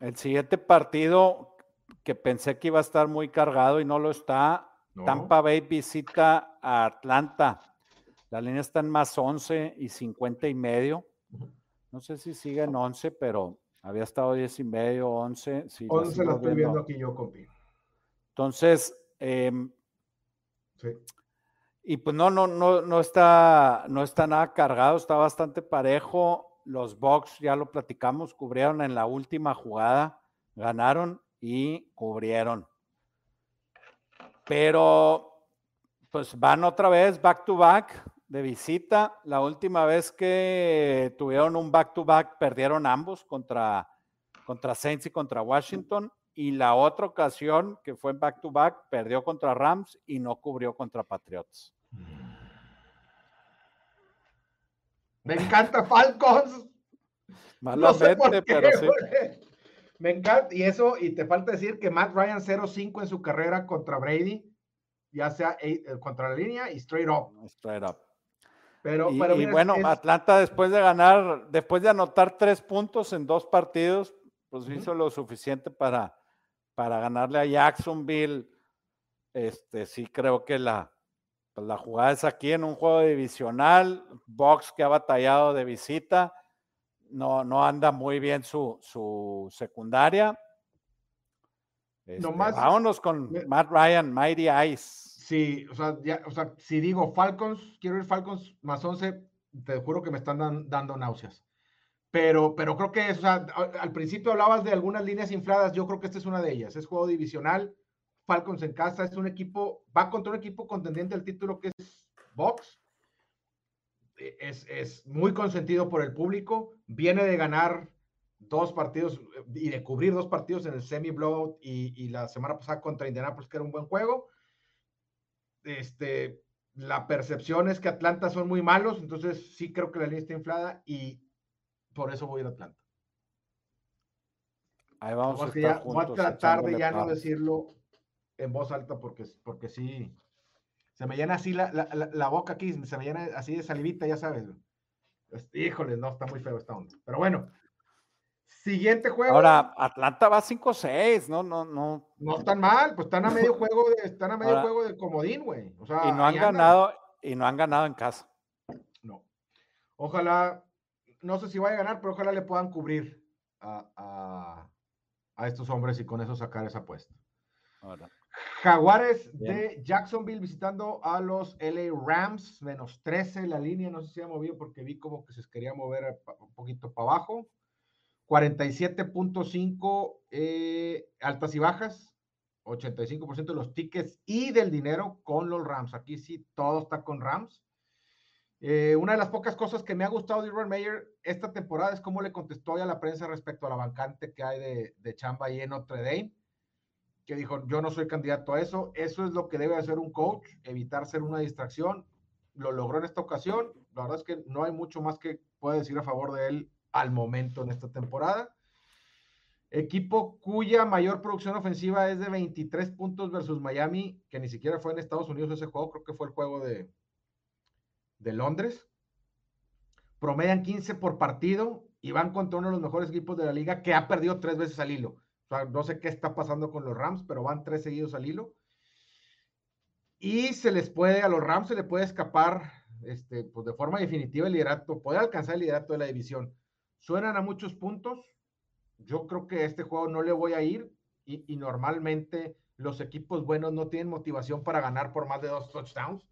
El siguiente partido que pensé que iba a estar muy cargado y no lo está. Tampa Bay visita a Atlanta. La línea está en más 11 y 50 y medio. No sé si sigue en 11, pero había estado 10 y medio, 11. 11 la estoy viendo aquí yo, compi. Entonces, em, sí. Y pues no, no, no, no está, no está nada cargado, está bastante parejo. Los Bucks, ya lo platicamos, cubrieron en la última jugada, ganaron y cubrieron. Pero pues van otra vez back to back de visita. La última vez que tuvieron un back-to-back perdieron ambos contra, contra Saints y contra Washington. Y la otra ocasión que fue en back-to-back perdió contra Rams y no cubrió contra Patriots. Me encanta Falcons. Malamente, pero sí. Me encanta, y eso, y te falta decir que Matt Ryan 0-5 en su carrera contra Brady, ya sea eh, contra la línea y straight up. Straight up. Pero, y, bueno, Atlanta después de ganar, después de anotar tres puntos en dos partidos, pues hizo lo suficiente para, para ganarle a Jacksonville. Este, sí creo que la, pues la jugada es aquí en un juego divisional, Box que ha batallado de visita, no, no anda muy bien su, su secundaria. Este, vámonos con Matt Ryan, Mighty Ice. Sí, o sea, o sea, si digo Falcons, quiero ir Falcons más 11, te juro que me están dando náuseas. Pero, pero creo que, o sea, al principio hablabas de algunas líneas infladas, yo creo que esta es una de ellas. Es juego divisional, Falcons en casa, es un equipo, va contra un equipo contendiente al título que es Box. E, es, es muy consentido por el público, viene de ganar dos partidos y de cubrir dos partidos en el semi-blowout y, y la semana pasada contra Indianapolis, que era un buen juego este, la percepción es que Atlanta son muy malos, entonces sí creo que la línea está inflada y por eso voy a ir a Atlanta. Ahí vamos a, voy a tratar de ya no decirlo en voz alta porque, porque sí, se me llena así la, la, boca aquí, se me llena así de salivita, ya sabes. Híjole, no, está muy feo esta onda. Pero bueno, Siguiente juego. Ahora, Atlanta va 5-6, no, no, no. No están mal, pues están a medio juego de, están a medio juego de comodín, güey. y no han ganado, y no han ganado en casa. No. Ojalá, no sé si vaya a ganar, pero ojalá le puedan cubrir a, estos hombres y con eso sacar esa apuesta. Jaguares de Jacksonville visitando a los LA Rams, menos 13 la línea, no sé si se ha movido porque vi como que se quería mover un poquito para abajo. 47.5 eh, altas y bajas, 85% de los tickets y del dinero con los Rams. Aquí sí, todo está con Rams. Eh, una de las pocas cosas que me ha gustado de Urban Meyer esta temporada es cómo le contestó a la prensa respecto a la bancante que hay de, de chamba ahí en Notre Dame, que dijo, yo no soy candidato a eso, eso es lo que debe hacer un coach, evitar ser una distracción. Lo logró en esta ocasión, la verdad es que no hay mucho más que pueda decir a favor de él al momento en esta temporada. Equipo cuya mayor producción ofensiva es de 23 puntos versus Miami, que ni siquiera fue en Estados Unidos ese juego, creo que fue el juego de, de Londres. Promedian 15 por partido y van contra uno de los mejores equipos de la liga que ha perdido tres veces al hilo. No sé qué está pasando con los Rams, pero van tres seguidos al hilo. Y se les puede, a los Rams se le puede escapar este, pues de forma definitiva el liderato, puede alcanzar el liderato de la división. Suenan a muchos puntos. Yo creo que este juego no le voy a ir y, normalmente los equipos buenos no tienen motivación para ganar por más de dos touchdowns,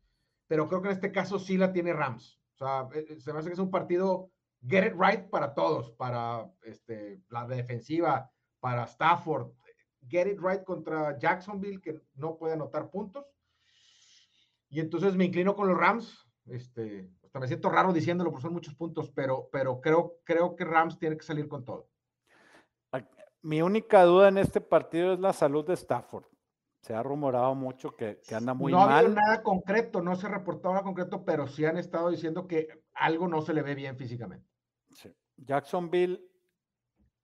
pero creo que en este caso sí la tiene Rams. O sea, eh, eh, se me hace que es un partido get it right para todos, para este, la defensiva, para Stafford. Get it right contra Jacksonville, que no puede anotar puntos. Y entonces me inclino con los Rams. Este, hasta me siento raro diciéndolo, porque son muchos puntos, pero, pero creo, creo que Rams tiene que salir con todo. Mi única duda en este partido es la salud de Stafford. Se ha rumorado mucho que, anda muy mal. No ha nada concreto, no se ha reportado nada concreto, pero sí han estado diciendo que algo no se le ve bien físicamente. Jacksonville,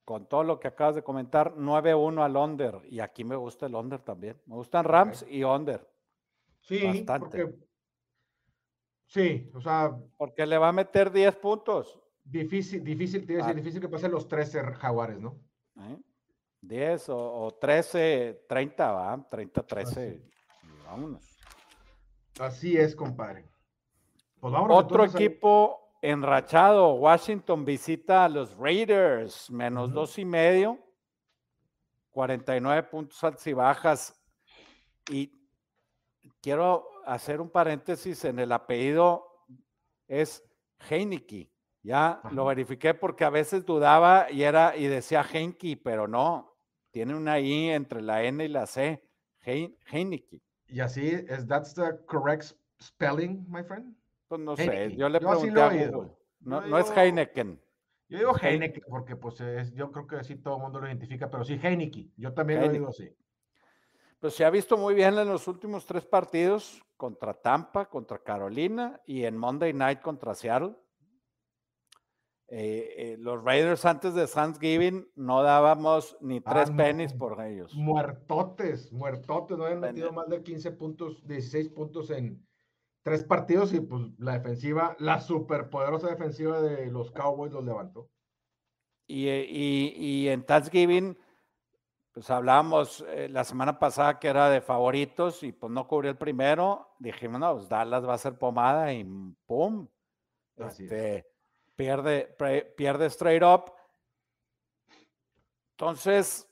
con todo lo que acabas de comentar, 9-1 al under. Y aquí me gusta el under también. Me gustan Rams y under. Sí, Bastante. sí, o sea. Porque le va a meter 10 puntos. Difícil, difícil, ah. difícil que pasen los 13 jaguares, ¿no? 10 ¿Eh? o, 13, 30, va, 30, 13. Vámonos. Así es, compadre. Pues Otro equipo enrachado. Washington visita a los Raiders, menos dos y medio. 49 puntos altas y bajas. Y quiero hacer un paréntesis en el apellido, es Heineke. Ya lo verifiqué porque a veces dudaba y era y decía Heinke, pero no, tiene una I entre la N y la C, Heineke. Y así es, that's the correct spelling, my friend. Pues no sé, yo le pregunté a Google. No, no, es Heineken. Yo digo Heineken porque pues es, yo creo que sí todo el mundo lo identifica, pero sí Heineke. Yo también lo digo así. Pues se ha visto muy bien en los últimos tres partidos contra Tampa, contra Carolina y en Monday Night contra Seattle. Eh, eh, los Raiders antes de Thanksgiving no dábamos ni ah, tres pennies por ellos. Muertotes, muertotes, no habían metido más de 15 puntos, 16 puntos en tres partidos y pues la defensiva, la superpoderosa defensiva de los Cowboys los levantó. Y, eh, y, en Thanksgiving, pues hablábamos la semana pasada que era de favoritos y pues no cubrió el primero. Dijimos, no, pues Dallas va a ser pomada y ¡pum! Este, pierde, pierde straight up. Entonces,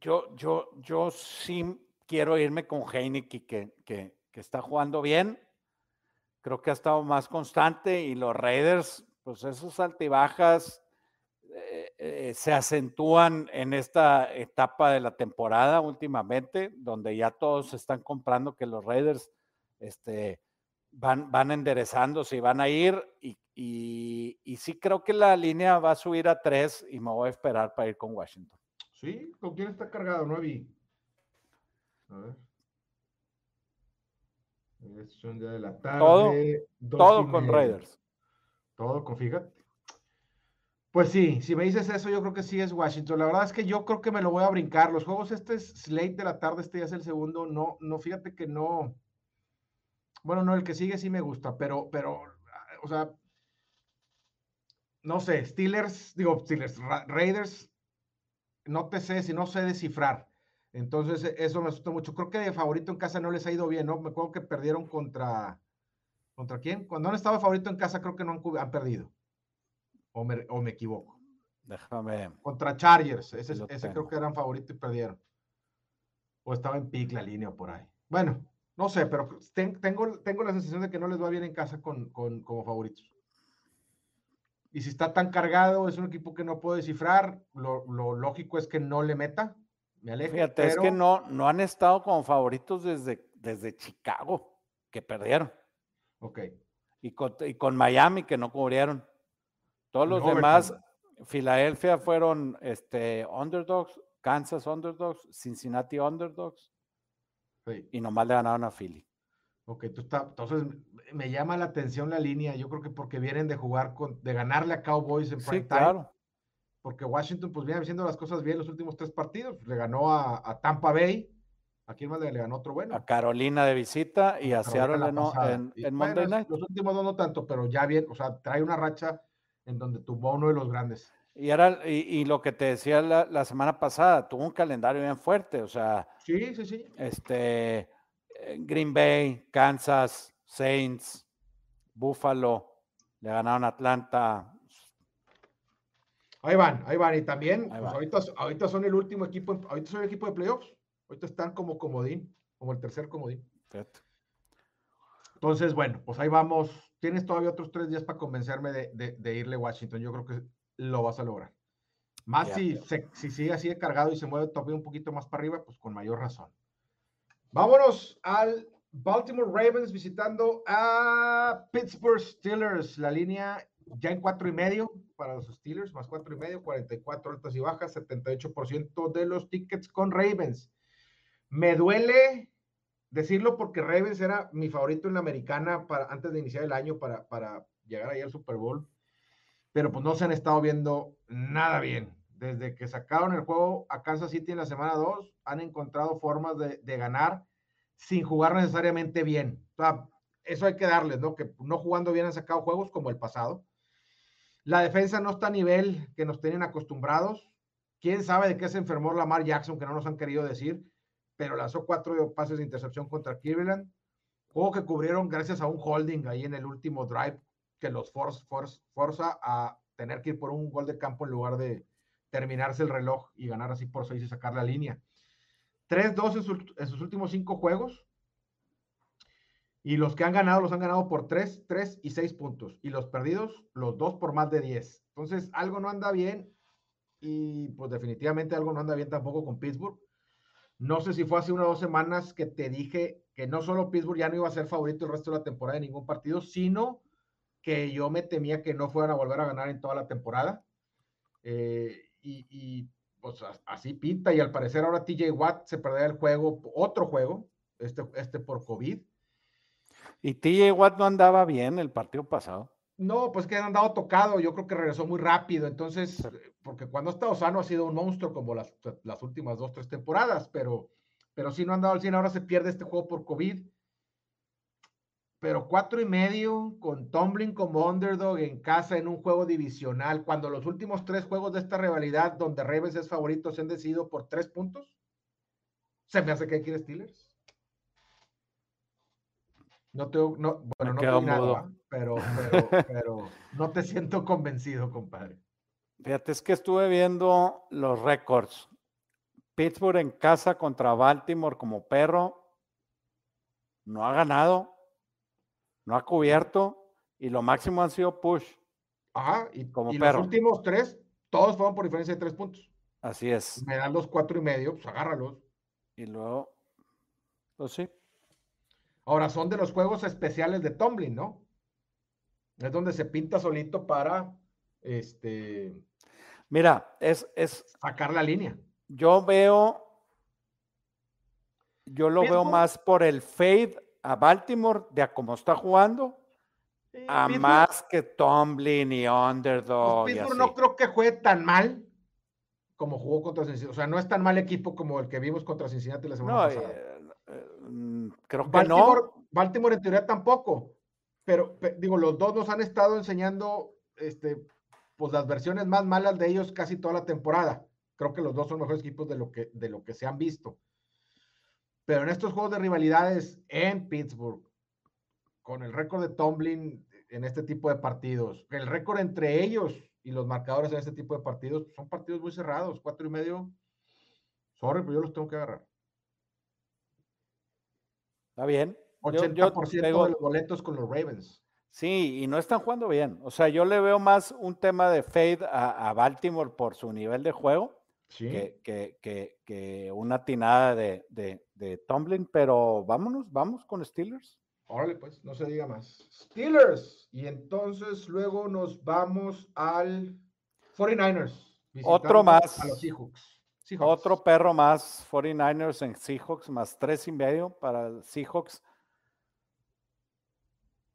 yo, yo, yo sí quiero irme con Heineken, que, que, que, está jugando bien. Creo que ha estado más constante y los Raiders, pues esos altibajas eh, eh, se acentúan en esta etapa de la temporada últimamente, donde ya todos están comprando que los Raiders este, van, van enderezándose y van a ir y, y, sí creo que la línea va a subir a tres y me voy a esperar para ir con Washington. Sí, ¿con quién está cargado? No vi. A ver. Es un día de la tarde. Todo, con Raiders. Todo con, fíjate. Pues sí, si me dices eso, yo creo que sí es Washington. La verdad es que yo creo que me lo voy a brincar. Los juegos, este es slate de la tarde, este ya es el segundo. No, no, fíjate que no. Bueno, no, el que sigue sí me gusta, pero, pero, o sea, no sé, Steelers, digo, Steelers, Raiders, no te sé si no sé descifrar. Entonces, e, eso me asusta mucho. Creo que de favorito en casa no les ha ido bien, ¿no? Me acuerdo que perdieron contra. ¿Contra quién? Cuando han estado favorito en casa, creo que no han, perdido. O me, o me, equivoco. Déjame. Contra Chargers. Ese, ese creo que eran favorito y perdieron. O estaba en pick la línea por ahí. Bueno, no sé, pero tengo, tengo la sensación de que no les va bien en casa con, con, como favoritos. Y si está tan cargado, es un equipo que no puedo descifrar. Lo, lógico es que no le meta. Me alejo. Fíjate, es que no, no han estado como favoritos desde, desde Chicago, que perdieron. Ok. Y con, y con Miami, que no cubrieron. Todos los demás, Filadelfia fueron este, underdogs, Kansas underdogs, Cincinnati underdogs. Y nomás le ganaron a Philly. Ok, tú está, entonces me llama la atención la línea. Yo creo que porque vienen de jugar con, de ganarle a Cowboys en prime sí, Claro. Porque Washington, pues viene haciendo las cosas bien los últimos tres partidos. Le ganó a, Tampa Bay. ¿A quién más le, ganó otro bueno? A Carolina de visita y a, Seattle en, en Monday Night. Los últimos dos no tanto, pero ya bien, o sea, trae una racha en donde tuvo uno de los grandes. Y, era, y, lo que te decía la, la, semana pasada, tuvo un calendario bien fuerte, o sea. Sí, sí, sí. Este Green Bay, Kansas, Saints, Buffalo, le ganaron Atlanta. Ahí van, ahí van. Y también, pues, ahorita, ahorita, son el último equipo, ahorita son el equipo de playoffs. Ahorita están como comodín, como el tercer comodín. Entonces, bueno, pues ahí vamos. Tienes todavía otros tres días para convencerme de, irle a Washington. Yo creo que lo vas a lograr. Más si, si sigue así de cargado y se mueve todavía un poquito más para arriba, pues con mayor razón. Vámonos al Baltimore Ravens visitando a Pittsburgh Steelers. La línea ya en cuatro y medio para los Steelers, más cuatro y medio, 44 altas y bajas, 78% de los tickets con Ravens. Me duele decirlo porque Ravens era mi favorito en la americana para, antes de iniciar el año para, para llegar ahí al Super Bowl, pero pues no se han estado viendo nada bien. Desde que sacaron el juego a Kansas City en la semana 2, han encontrado formas de, de ganar sin jugar necesariamente bien. O sea, eso hay que darles, ¿no? Que no jugando bien han sacado juegos como el pasado. La defensa no está a nivel que nos tienen acostumbrados. ¿Quién sabe de qué se enfermó Lamar Jackson, que no nos han querido decir? Pero lanzó cuatro pases de intercepción contra Cleveland. Juego que cubrieron gracias a un holding ahí en el último drive que los force, force, forza a tener que ir por un gol de campo en lugar de terminarse el reloj y ganar así por seis y sacar la línea. 3-2 en, sus últimos cinco juegos. Y los que han ganado, los han ganado por 3, 3 y 6 puntos. Y los perdidos, los dos por más de 10. Entonces, algo no anda bien. Y pues definitivamente algo no anda bien tampoco con Pittsburgh. No sé si fue hace una o dos semanas que te dije que no solo Pittsburgh ya no iba a ser favorito el resto de la temporada de ningún partido, sino que yo me temía que no fueran a volver a ganar en toda la temporada. Eh, y pues así pinta y al parecer ahora TJ Watt se perderá el juego, otro juego, este, este por COVID. ¿Y TJ Watt no andaba bien el partido pasado? No, pues que han andado tocado, yo creo que regresó muy rápido, entonces, porque cuando ha estado sano ha sido un monstruo como las, las últimas dos, tres temporadas, pero, pero sí no han dado al 100, ahora se pierde este juego por COVID pero cuatro y medio con Tomlin como underdog en casa en un juego divisional, cuando los últimos tres juegos de esta rivalidad, donde Ravens es favorito, se han decidido por tres puntos, se me hace que hay que ir Steelers. No te, no, bueno, no te nada, pero, pero, pero no te siento convencido, compadre. Fíjate, es que estuve viendo los récords. Pittsburgh en casa contra Baltimore como perro no ha ganado no ha cubierto y lo máximo han sido push. Ajá, y, como los últimos tres, todos fueron por diferencia de tres puntos. Así es. Me dan los cuatro y medio, pues agárralos. Y luego, pues sí. Ahora son de los juegos especiales de Tomlin, ¿no? Es donde se pinta solito para este. Mira, es, es. Sacar la línea. Yo veo. Yo lo veo más por el fade a Baltimore de a cómo está jugando, a más que Tomlin y Underdog. Pues Pittsburgh no creo que juegue tan mal como jugó contra Cincinnati. O sea, no es tan mal equipo como el que vimos contra Cincinnati la semana pasada. Eh, creo que Baltimore, no. Baltimore en teoría tampoco. Pero, digo, los dos nos han estado enseñando este, pues las versiones más malas de ellos casi toda la temporada. Creo que los dos son mejores equipos de lo que, de lo que se han visto. Pero en estos juegos de rivalidades en Pittsburgh, con el récord de Tomlin en este tipo de partidos, el récord entre ellos y los marcadores en este tipo de partidos, son partidos muy cerrados, cuatro y medio. Sorry, pero yo los tengo que agarrar. Está bien. 80% de los boletos con los Ravens. Sí, y no están jugando bien. O sea, yo le veo más un tema de fade a Baltimore por su nivel de juego que, que, que, una tinada de, de, de Tomlin, pero vámonos, vamos con Steelers. Órale, pues, no se diga más. Steelers. Y entonces luego nos vamos al 49ers. Otro más. A los Seahawks. Otro perro más, 49ers en Seahawks, más tres y medio para Seahawks.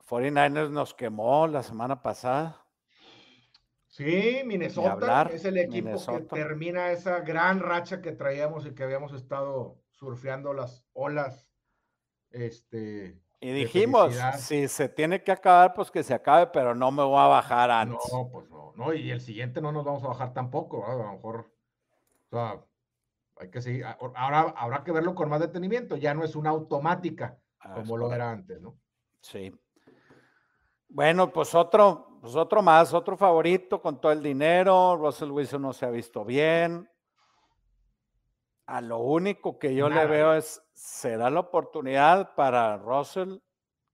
49ers nos quemó la semana pasada. Sí, Minnesota es el equipo que termina esa gran racha que traíamos y que habíamos estado surfeando las olas. Este, y dijimos, si se tiene que acabar, pues que se acabe, pero no me voy a bajar antes. No, pues no, no, y el siguiente no nos vamos a bajar tampoco, a lo mejor, o sea, hay que seguir, ahora habrá que verlo con más detenimiento, ya no es una automática ah, como lo era antes, ¿no? Sí. Bueno, pues otro, pues otro más, otro favorito con todo el dinero. Russell Wilson no se ha visto bien. A lo único que yo le veo es, será la oportunidad para Russell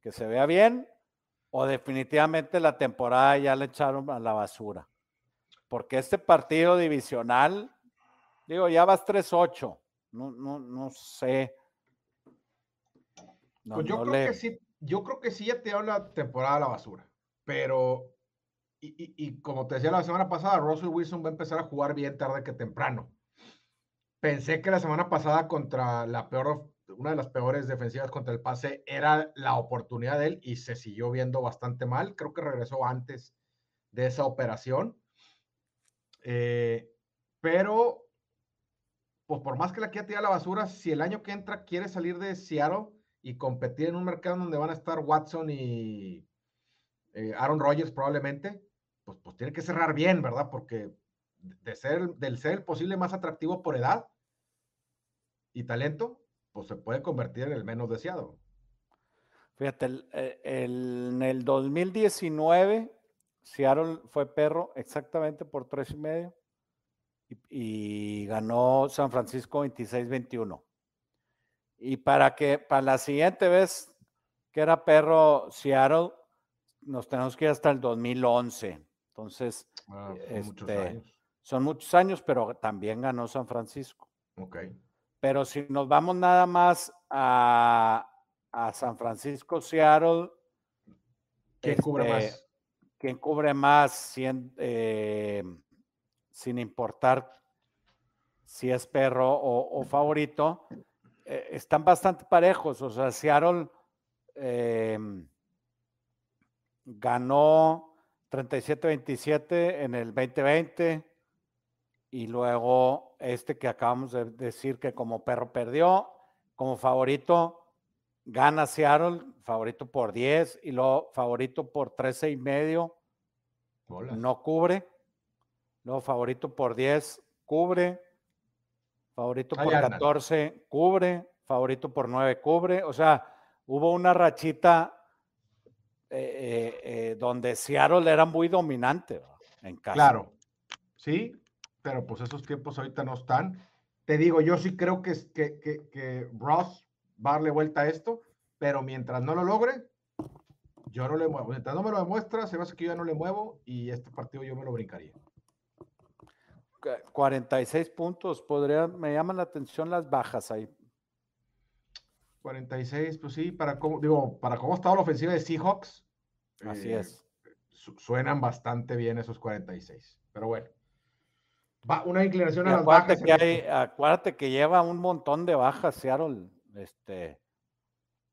que se vea bien o definitivamente la temporada ya le echaron a la basura. Porque este partido divisional, digo, ya vas 3-8. No, no, no sé. pues yo creo que sí, yo creo que sí ya te habla la temporada a la basura. Pero, y, y, como te decía la semana pasada, Russell Wilson va a empezar a jugar bien tarde que temprano. Pensé que la semana pasada contra la peor una de las peores defensivas contra el pase era la oportunidad de él y se siguió viendo bastante mal. Creo que regresó antes de esa operación. Eh, pero, pues por más que la quiera tirar la basura, si el año que entra quiere salir de Seattle y competir en un mercado donde van a estar Watson y eh, Aaron Rodgers probablemente, pues, pues tiene que cerrar bien, ¿verdad? Porque de ser, del ser el posible más atractivo por edad y talento, pues se puede convertir en el menos deseado. Fíjate, eh, en el 2019, Seattle fue perro exactamente por tres y medio y, ganó San Francisco 26-21. Y para que para la siguiente vez que era perro Seattle, nos tenemos que ir hasta el 2011. Entonces, ah, son, muchos este, años. son muchos años, pero también ganó San Francisco. Ok. Pero si nos vamos nada más a, San Francisco, Seattle. ¿Quién cubre este, más? ¿Quién cubre más eh, sin importar si es perro o, favorito? Eh, están bastante parejos. O sea, Seattle em, ganó 37-27 en el 2020 y luego este que acabamos de decir que como perro perdió, como favorito gana Seattle, favorito por 10 y luego favorito por 13 y medio, no cubre, luego favorito por 10 cubre, favorito por 14 cubre, favorito por 9 cubre, o sea, hubo una rachita eh, eh, eh, donde Seattle era muy dominante en casa. Claro, sí, pero pues esos tiempos ahorita no están. Te digo, yo sí creo que, que, que, que Ross va a darle vuelta a esto, pero mientras no lo logre, yo no le muevo. Mientras no me lo demuestra, se me hace que yo ya no le muevo y este partido yo me lo brincaría. 46 puntos, podría, me llaman la atención las bajas ahí. 46, pues sí, para cómo, digo, para cómo ha estado la ofensiva de Seahawks. Así eh, es. Suenan bastante bien esos 46, pero bueno una inclinación a las bajas. Que acuérdate que lleva un montón de bajas Seattle. Este,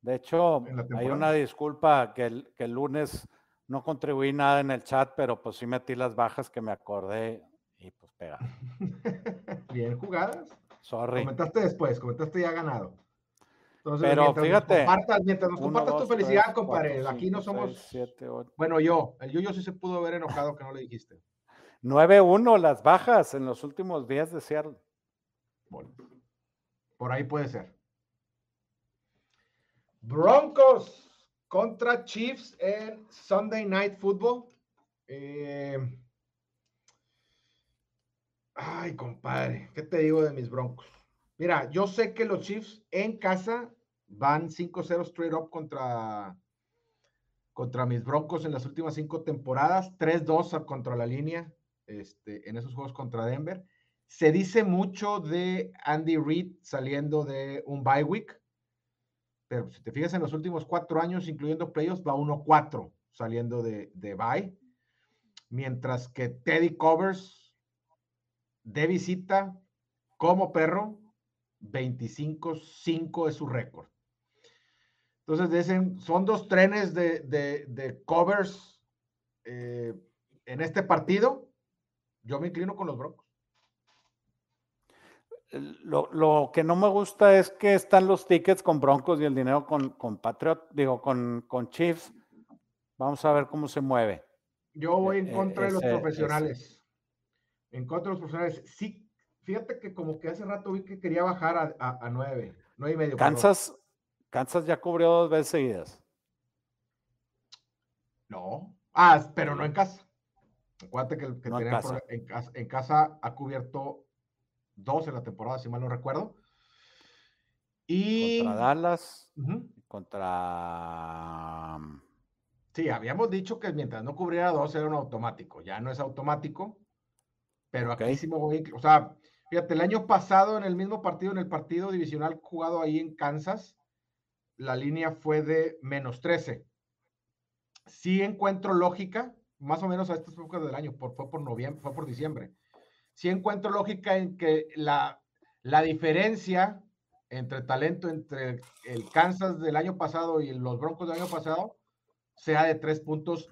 de hecho, hay una disculpa que el, que el lunes no contribuí nada en el chat, pero pues sí metí las bajas que me acordé pega. Bien jugadas. Sorry. Comentaste después, comentaste ya ganado. Entonces, pero fíjate. mientras nos compartas tu felicidad, compadre. Aquí no somos. bueno, yo, el Yuyo sí se pudo haber enojado que no le dijiste. 9-1 las bajas en los últimos días de Seattle. Bueno, por ahí puede ser. Broncos contra Chiefs en Sunday Night Football. Eh, ay, compadre, ¿qué te digo de mis Broncos? Mira, yo sé que los Chiefs en casa van 5-0 straight up contra, contra mis Broncos en las últimas cinco temporadas, 3-2 contra la línea este, en esos juegos contra Denver. Se dice mucho de Andy Reid saliendo de un bye week, pero si te fijas en los últimos cuatro años, incluyendo playoffs, va 1-4 saliendo de, de bye, mientras que Teddy Covers de visita como perro, 25-5 es su récord. Entonces, dicen, son dos trenes de, covers eh, en este partido. Yo me inclino con los Broncos. Lo, que no me gusta es que están los tickets con Broncos y el dinero con, con Patriot, digo, con, con Chiefs. Vamos a ver cómo se mueve. Yo voy en e, e, contra de los profesionales. En contra de los profesionales. Sí, fíjate que como que hace rato vi que quería bajar a, a, nueve, nueve y medio. Kansas, Kansas ya cubrió dos veces seguidas. No. Ah, pero no en casa. Acuérdate que, que en, casa. ha cubierto dos en la temporada, si mal no recuerdo. Y contra Dallas, contra. Sí, habíamos dicho que mientras no cubriera dos era un automático. Ya no es automático, pero aquí sí me voy. O sea, fíjate, el año pasado en el mismo partido, en el partido divisional jugado ahí en Kansas, la línea fue de menos 13. Sí encuentro lógica, más o menos a estas épocas del año, por, fue por noviembre, fue por diciembre. Sí encuentro lógica en que la, la diferencia entre talento entre el Kansas del año pasado y los Broncos del año pasado sea de tres puntos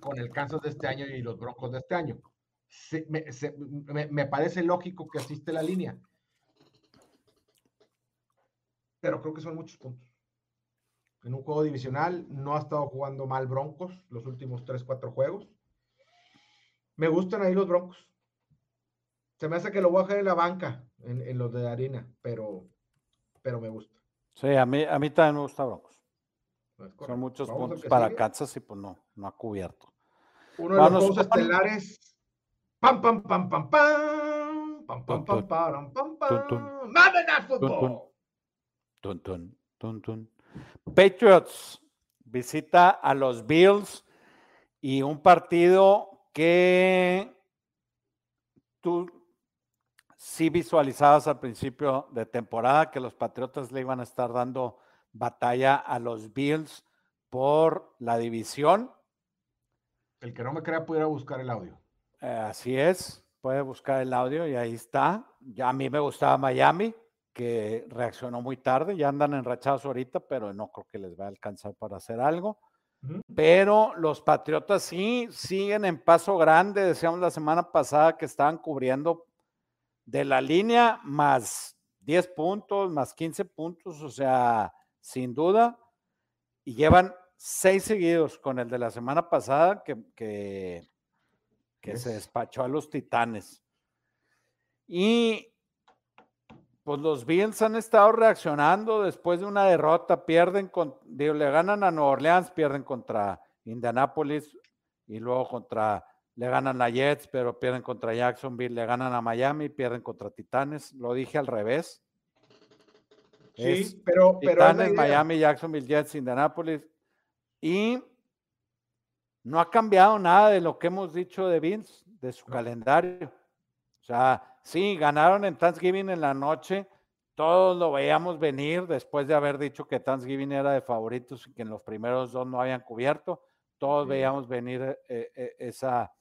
con el Kansas de este año y los Broncos de este año. Me, parece lógico que asiste la línea. Pero creo que son muchos puntos. En un juego divisional no ha estado jugando mal Broncos los últimos tres, cuatro juegos. Me gustan ahí los Broncos. Se me hace que lo voy a dejar en la banca, en, en los de harina, pero pero me gusta. Sí, a mí, a mí también me gusta Broncos. Son muchos puntos para Kansas y pues no, no ha cubierto. Uno de los dos estelares. Pam, pam, pam, pam, pam. Pam, pam, pam, pam, pam, pam. Fútbol. Patriots visita a los Bills y un partido que tú sí visualizabas al principio de temporada que los Patriotas le iban a estar dando batalla a los Bills por la división. El que no me crea pudiera buscar el audio. Eh, así es, puede buscar el audio y ahí está. Ya a mí me gustaba Miami, que reaccionó muy tarde, ya andan enrachados ahorita, pero no creo que les va a alcanzar para hacer algo. Pero los Patriotas sí siguen en paso grande. Decíamos la semana pasada que estaban cubriendo de la línea más 10 puntos, más 15 puntos, o sea, sin duda. Y llevan seis seguidos con el de la semana pasada que, que, se despachó a los Titanes. Y pues los Bills han estado reaccionando después de una derrota, pierden, con, le ganan a Nueva Orleans, pierden contra Indianapolis y luego contra le ganan a Jets, pero pierden contra Jacksonville, le ganan a Miami, pierden contra Titanes. Lo dije al revés. Sí, pero, Titanes, Miami, Jacksonville, Jets, Indianapolis. Y no ha cambiado nada de lo que hemos dicho de Vince, de su calendario. O sea, sí, ganaron en Thanksgiving en la noche. Todos lo veíamos venir después de haber dicho que Thanksgiving era de favoritos y que en los primeros dos no habían cubierto. Todos veíamos venir eh, eh, esa,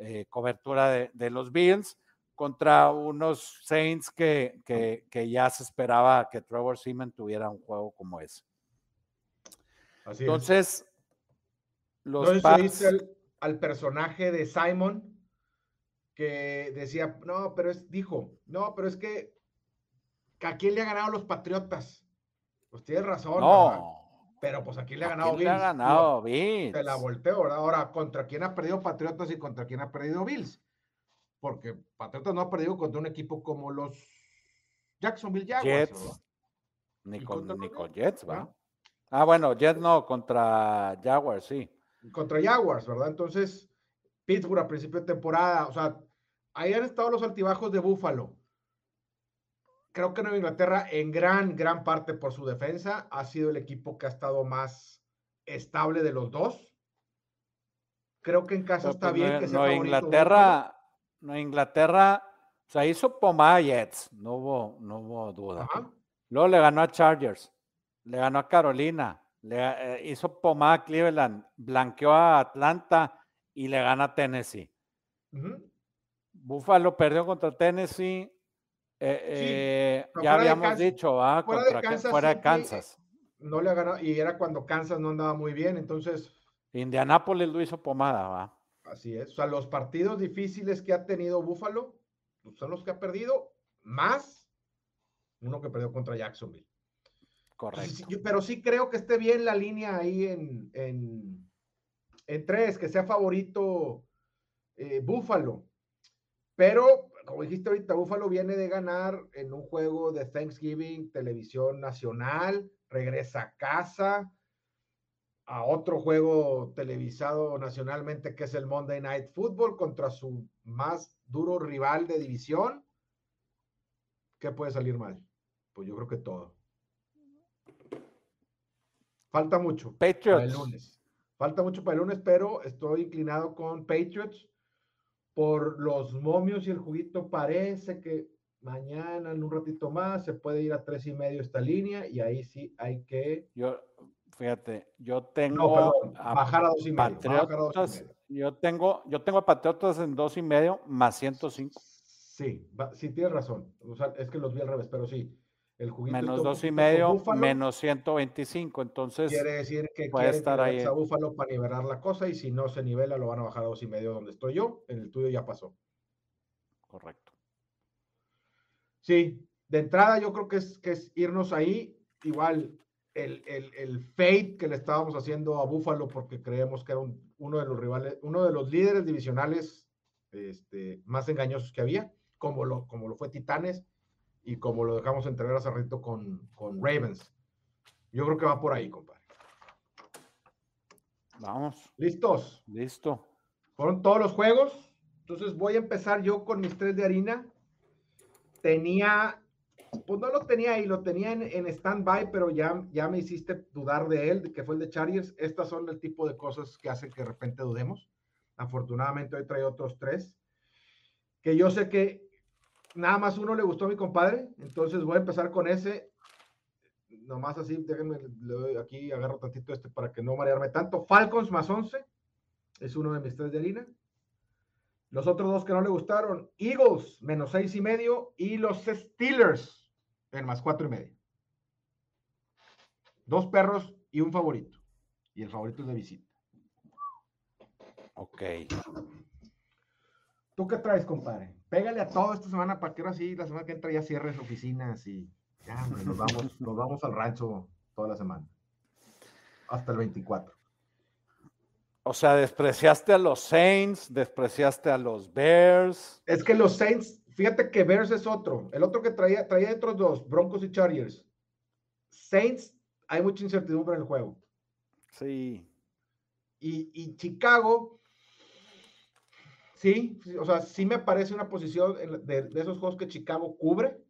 eh, cobertura de, los Bills contra unos Saints que, que, ya se esperaba que Trevor Seaman tuviera un juego como ese. Entonces, los Entonces, al, personaje de Simon que decía, no, pero es, dijo, no, pero es que, ¿a quién le ha ganado los Patriotas? Pues tienes razón. No. Pero pues aquí le ha ganado Bills. Le ha ganado Bills. Se la volteo, ¿verdad? Ahora, ¿contra quién ha perdido Patriotas y contra quién ha perdido Bills? Porque Patriotas no ha perdido contra un equipo como los Jacksonville Jaguars. Jets. Ni con, Jets, ¿va? Ah, bueno, Jets no, contra Jaguars, sí. Contra Jaguars, ¿verdad? Entonces, Pittsburgh a principio de temporada, o sea, ahí han estado los altibajos de Buffalo creo que Nueva Inglaterra, en gran, gran parte por su defensa, ha sido el equipo que ha estado más estable de los dos. Creo que en casa está pues, bien que sea Inglaterra, no Inglaterra, o sea, hizo pomada Jets, no hubo, no hubo duda. Luego le ganó a Chargers, le ganó a Carolina, le eh, hizo pomada a Cleveland, blanqueó a Atlanta y le gana a Tennessee. Buffalo perdió contra Tennessee, eh, eh, ya habíamos dicho, ah, fuera, de Kansas, fuera de Kansas. No le ganó, y era cuando Kansas no andaba muy bien, entonces. Indianápolis lo hizo pomada, va. Así es. O sea, los partidos difíciles que ha tenido Buffalo pues, son los que ha perdido, más uno que perdió contra Jacksonville. Correcto. pero sí creo que esté bien la línea ahí en, en, en tres, que sea favorito eh, Buffalo. Pero como dijiste ahorita, Búfalo viene de ganar en un juego de Thanksgiving, televisión nacional, regresa a casa a otro juego televisado nacionalmente que es el Monday Night Football contra su más duro rival de división. ¿Qué puede salir mal? Pues yo creo que todo. Falta mucho. Patriots. Para el lunes. Falta mucho para el lunes, pero estoy inclinado con Patriots por los momios y el juguito. Parece que mañana, en un ratito más, se puede ir a tres y medio esta línea y ahí sí hay que. Yo, fíjate, yo tengo. bajar a dos y medio. Patriotas, yo tengo, yo tengo a Patriotas en dos y medio más 105. Sí, sí tienes razón. O sea, es que los vi al revés, pero sí. El juguito menos dos y medio, menos 125. Entonces, quiere decir que puede estar ahí. a Búfalo para nivelar la cosa y si no se nivela, lo van a bajar a dos y medio donde estoy yo. En el tuyo ya pasó. Correcto. Sí, de entrada yo creo que es, que es irnos ahí. Igual el, el, el fade que le estábamos haciendo a Búfalo porque creemos que era uno de los rivales, uno de los líderes divisionales este, más engañosos que había, como lo, como lo fue Titanes y como lo dejamos entregar hace rato con, con Ravens. Yo creo que va por ahí, compadre. Vamos. ¿Listos? Listo. Fueron todos los juegos. Entonces voy a empezar yo con mis tres de harina. Tenía, pues no lo tenía ahí, lo tenía en, en stand-by, pero ya, ya me hiciste dudar de él, que fue el de Chargers. Estas son el tipo de cosas que hacen que de repente dudemos. Afortunadamente hoy trae otros tres. Que yo sé que nada más uno le gustó a mi compadre, entonces voy a empezar con ese. Nomás así, déjenme, le doy aquí, agarro tantito este para que no marearme tanto. Falcons más 11, es uno de mis tres de harina. Los otros dos que no le gustaron, Eagles menos seis y medio y los Steelers en más cuatro y medio. Dos perros y un favorito. Y el favorito es de visita. Ok. ¿Tú qué traes, compadre? Pégale a todo esta semana para que ahora sí, la semana que entra ya cierres oficinas y ya, nos vamos, nos vamos al rancho toda la semana. Hasta el 24. O sea, despreciaste a los Saints, despreciaste a los Bears. Es que los Saints, fíjate que Bears es otro. El otro que traía, traía otros dos, Broncos y Chargers. Saints, hay mucha incertidumbre en el juego. Sí. Y, y Chicago, Sí, o sea, sí me parece una posición de, esos juegos que Chicago cubre.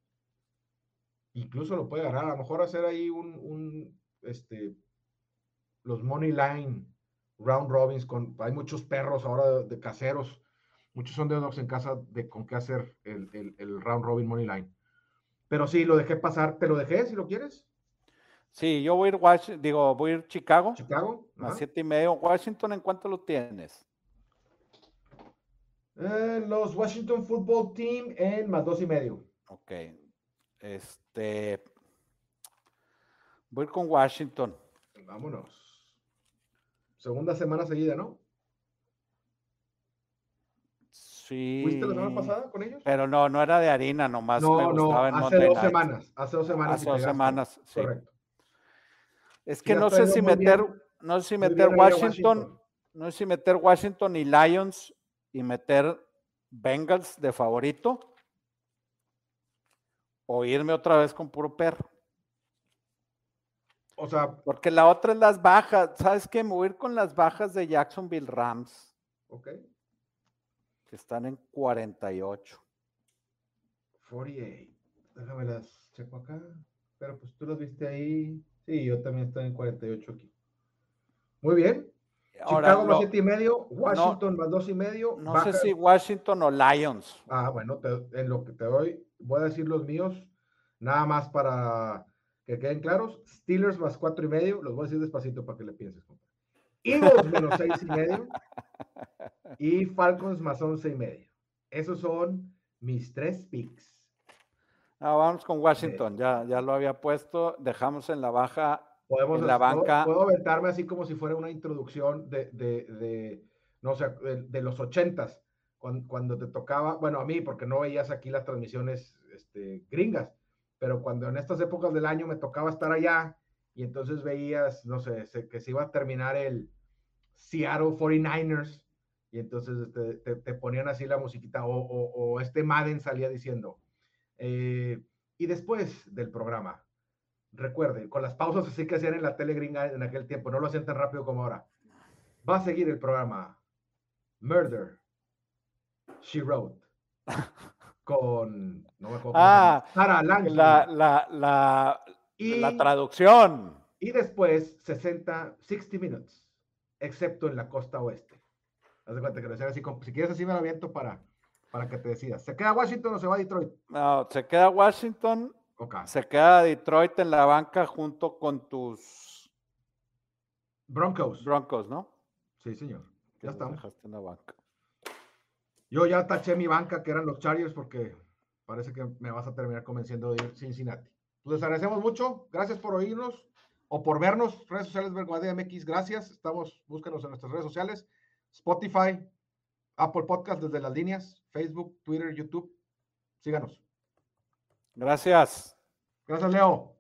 Incluso lo puede ganar. A lo mejor hacer ahí un, este, los money line round robins con, hay muchos perros ahora de, caseros. Muchos son de dogs en casa de con qué hacer el, round robin money line. Pero sí, lo dejé pasar. ¿Te lo dejé si lo quieres? Sí, yo voy a ir Washington, digo, voy a ir Chicago. Chicago. A siete y medio. Washington, ¿en cuánto lo tienes? Eh, los Washington Football Team en más dos y medio. Ok. Este. Voy con Washington. Vámonos. Segunda semana seguida, ¿no? Sí. ¿Fuiste la semana pasada con ellos? Pero no, no era de harina, nomás no, me gustaba no, hace dos semanas. Hace dos semanas. Hace dos semanas, sí. Correcto. Es que no sé si meter, no sé si meter Washington, no sé si meter Washington y Lions y meter Bengals de favorito o irme otra vez con puro perro. O sea, porque la otra es las bajas. ¿Sabes qué? Me voy a ir con las bajas de Jacksonville Rams. Ok. Que están en 48. 48. Déjame las checo acá. Pero pues tú las viste ahí. Sí, yo también estoy en 48 aquí. Muy bien. Chicago más siete y medio, Washington más dos y medio. No sé si Washington o Lions. Ah, bueno, en lo que te doy, voy a decir los míos, nada más para que queden claros. Steelers más cuatro y medio, los voy a decir despacito para que le pienses. Eagles menos seis y medio. Y Falcons más once y medio. Esos son mis tres picks. Ah, vamos con Washington, ya, ya lo había puesto. Dejamos en la baja Podemos, la banca. Puedo, aventarme así como si fuera una introducción de, de, de no sé, de, los ochentas, cuando, cuando, te tocaba, bueno, a mí, porque no veías aquí las transmisiones este, gringas, pero cuando en estas épocas del año me tocaba estar allá y entonces veías, no sé, que se iba a terminar el Seattle 49ers y entonces te, te, ponían así la musiquita o, o, este Madden salía diciendo, eh, y después del programa, Recuerde, con las pausas así que hacían en la tele gringa en aquel tiempo, no lo hacían tan rápido como ahora. Va a seguir el programa Murder, She Wrote, con, no me acuerdo ah, La, la, la, la traducción. Y después 60, 60 minutes, excepto en la costa oeste. Haz de cuenta que así, si quieres así me lo aviento para, para que te decidas. ¿Se queda Washington o se va a Detroit? No, se queda Washington. Se queda Detroit en la banca junto con tus Broncos. Broncos, ¿no? Sí, señor. Ya estamos. Dejaste en la banca. Yo ya taché mi banca, que eran los Chargers, porque parece que me vas a terminar convenciendo de ir Cincinnati. Pues les agradecemos mucho. Gracias por oírnos o por vernos. Redes sociales Verguade MX, gracias. Estamos, búsquenos en nuestras redes sociales. Spotify, Apple Podcast desde las líneas, Facebook, Twitter, YouTube. Síganos. Gracias. Gracias, Leo.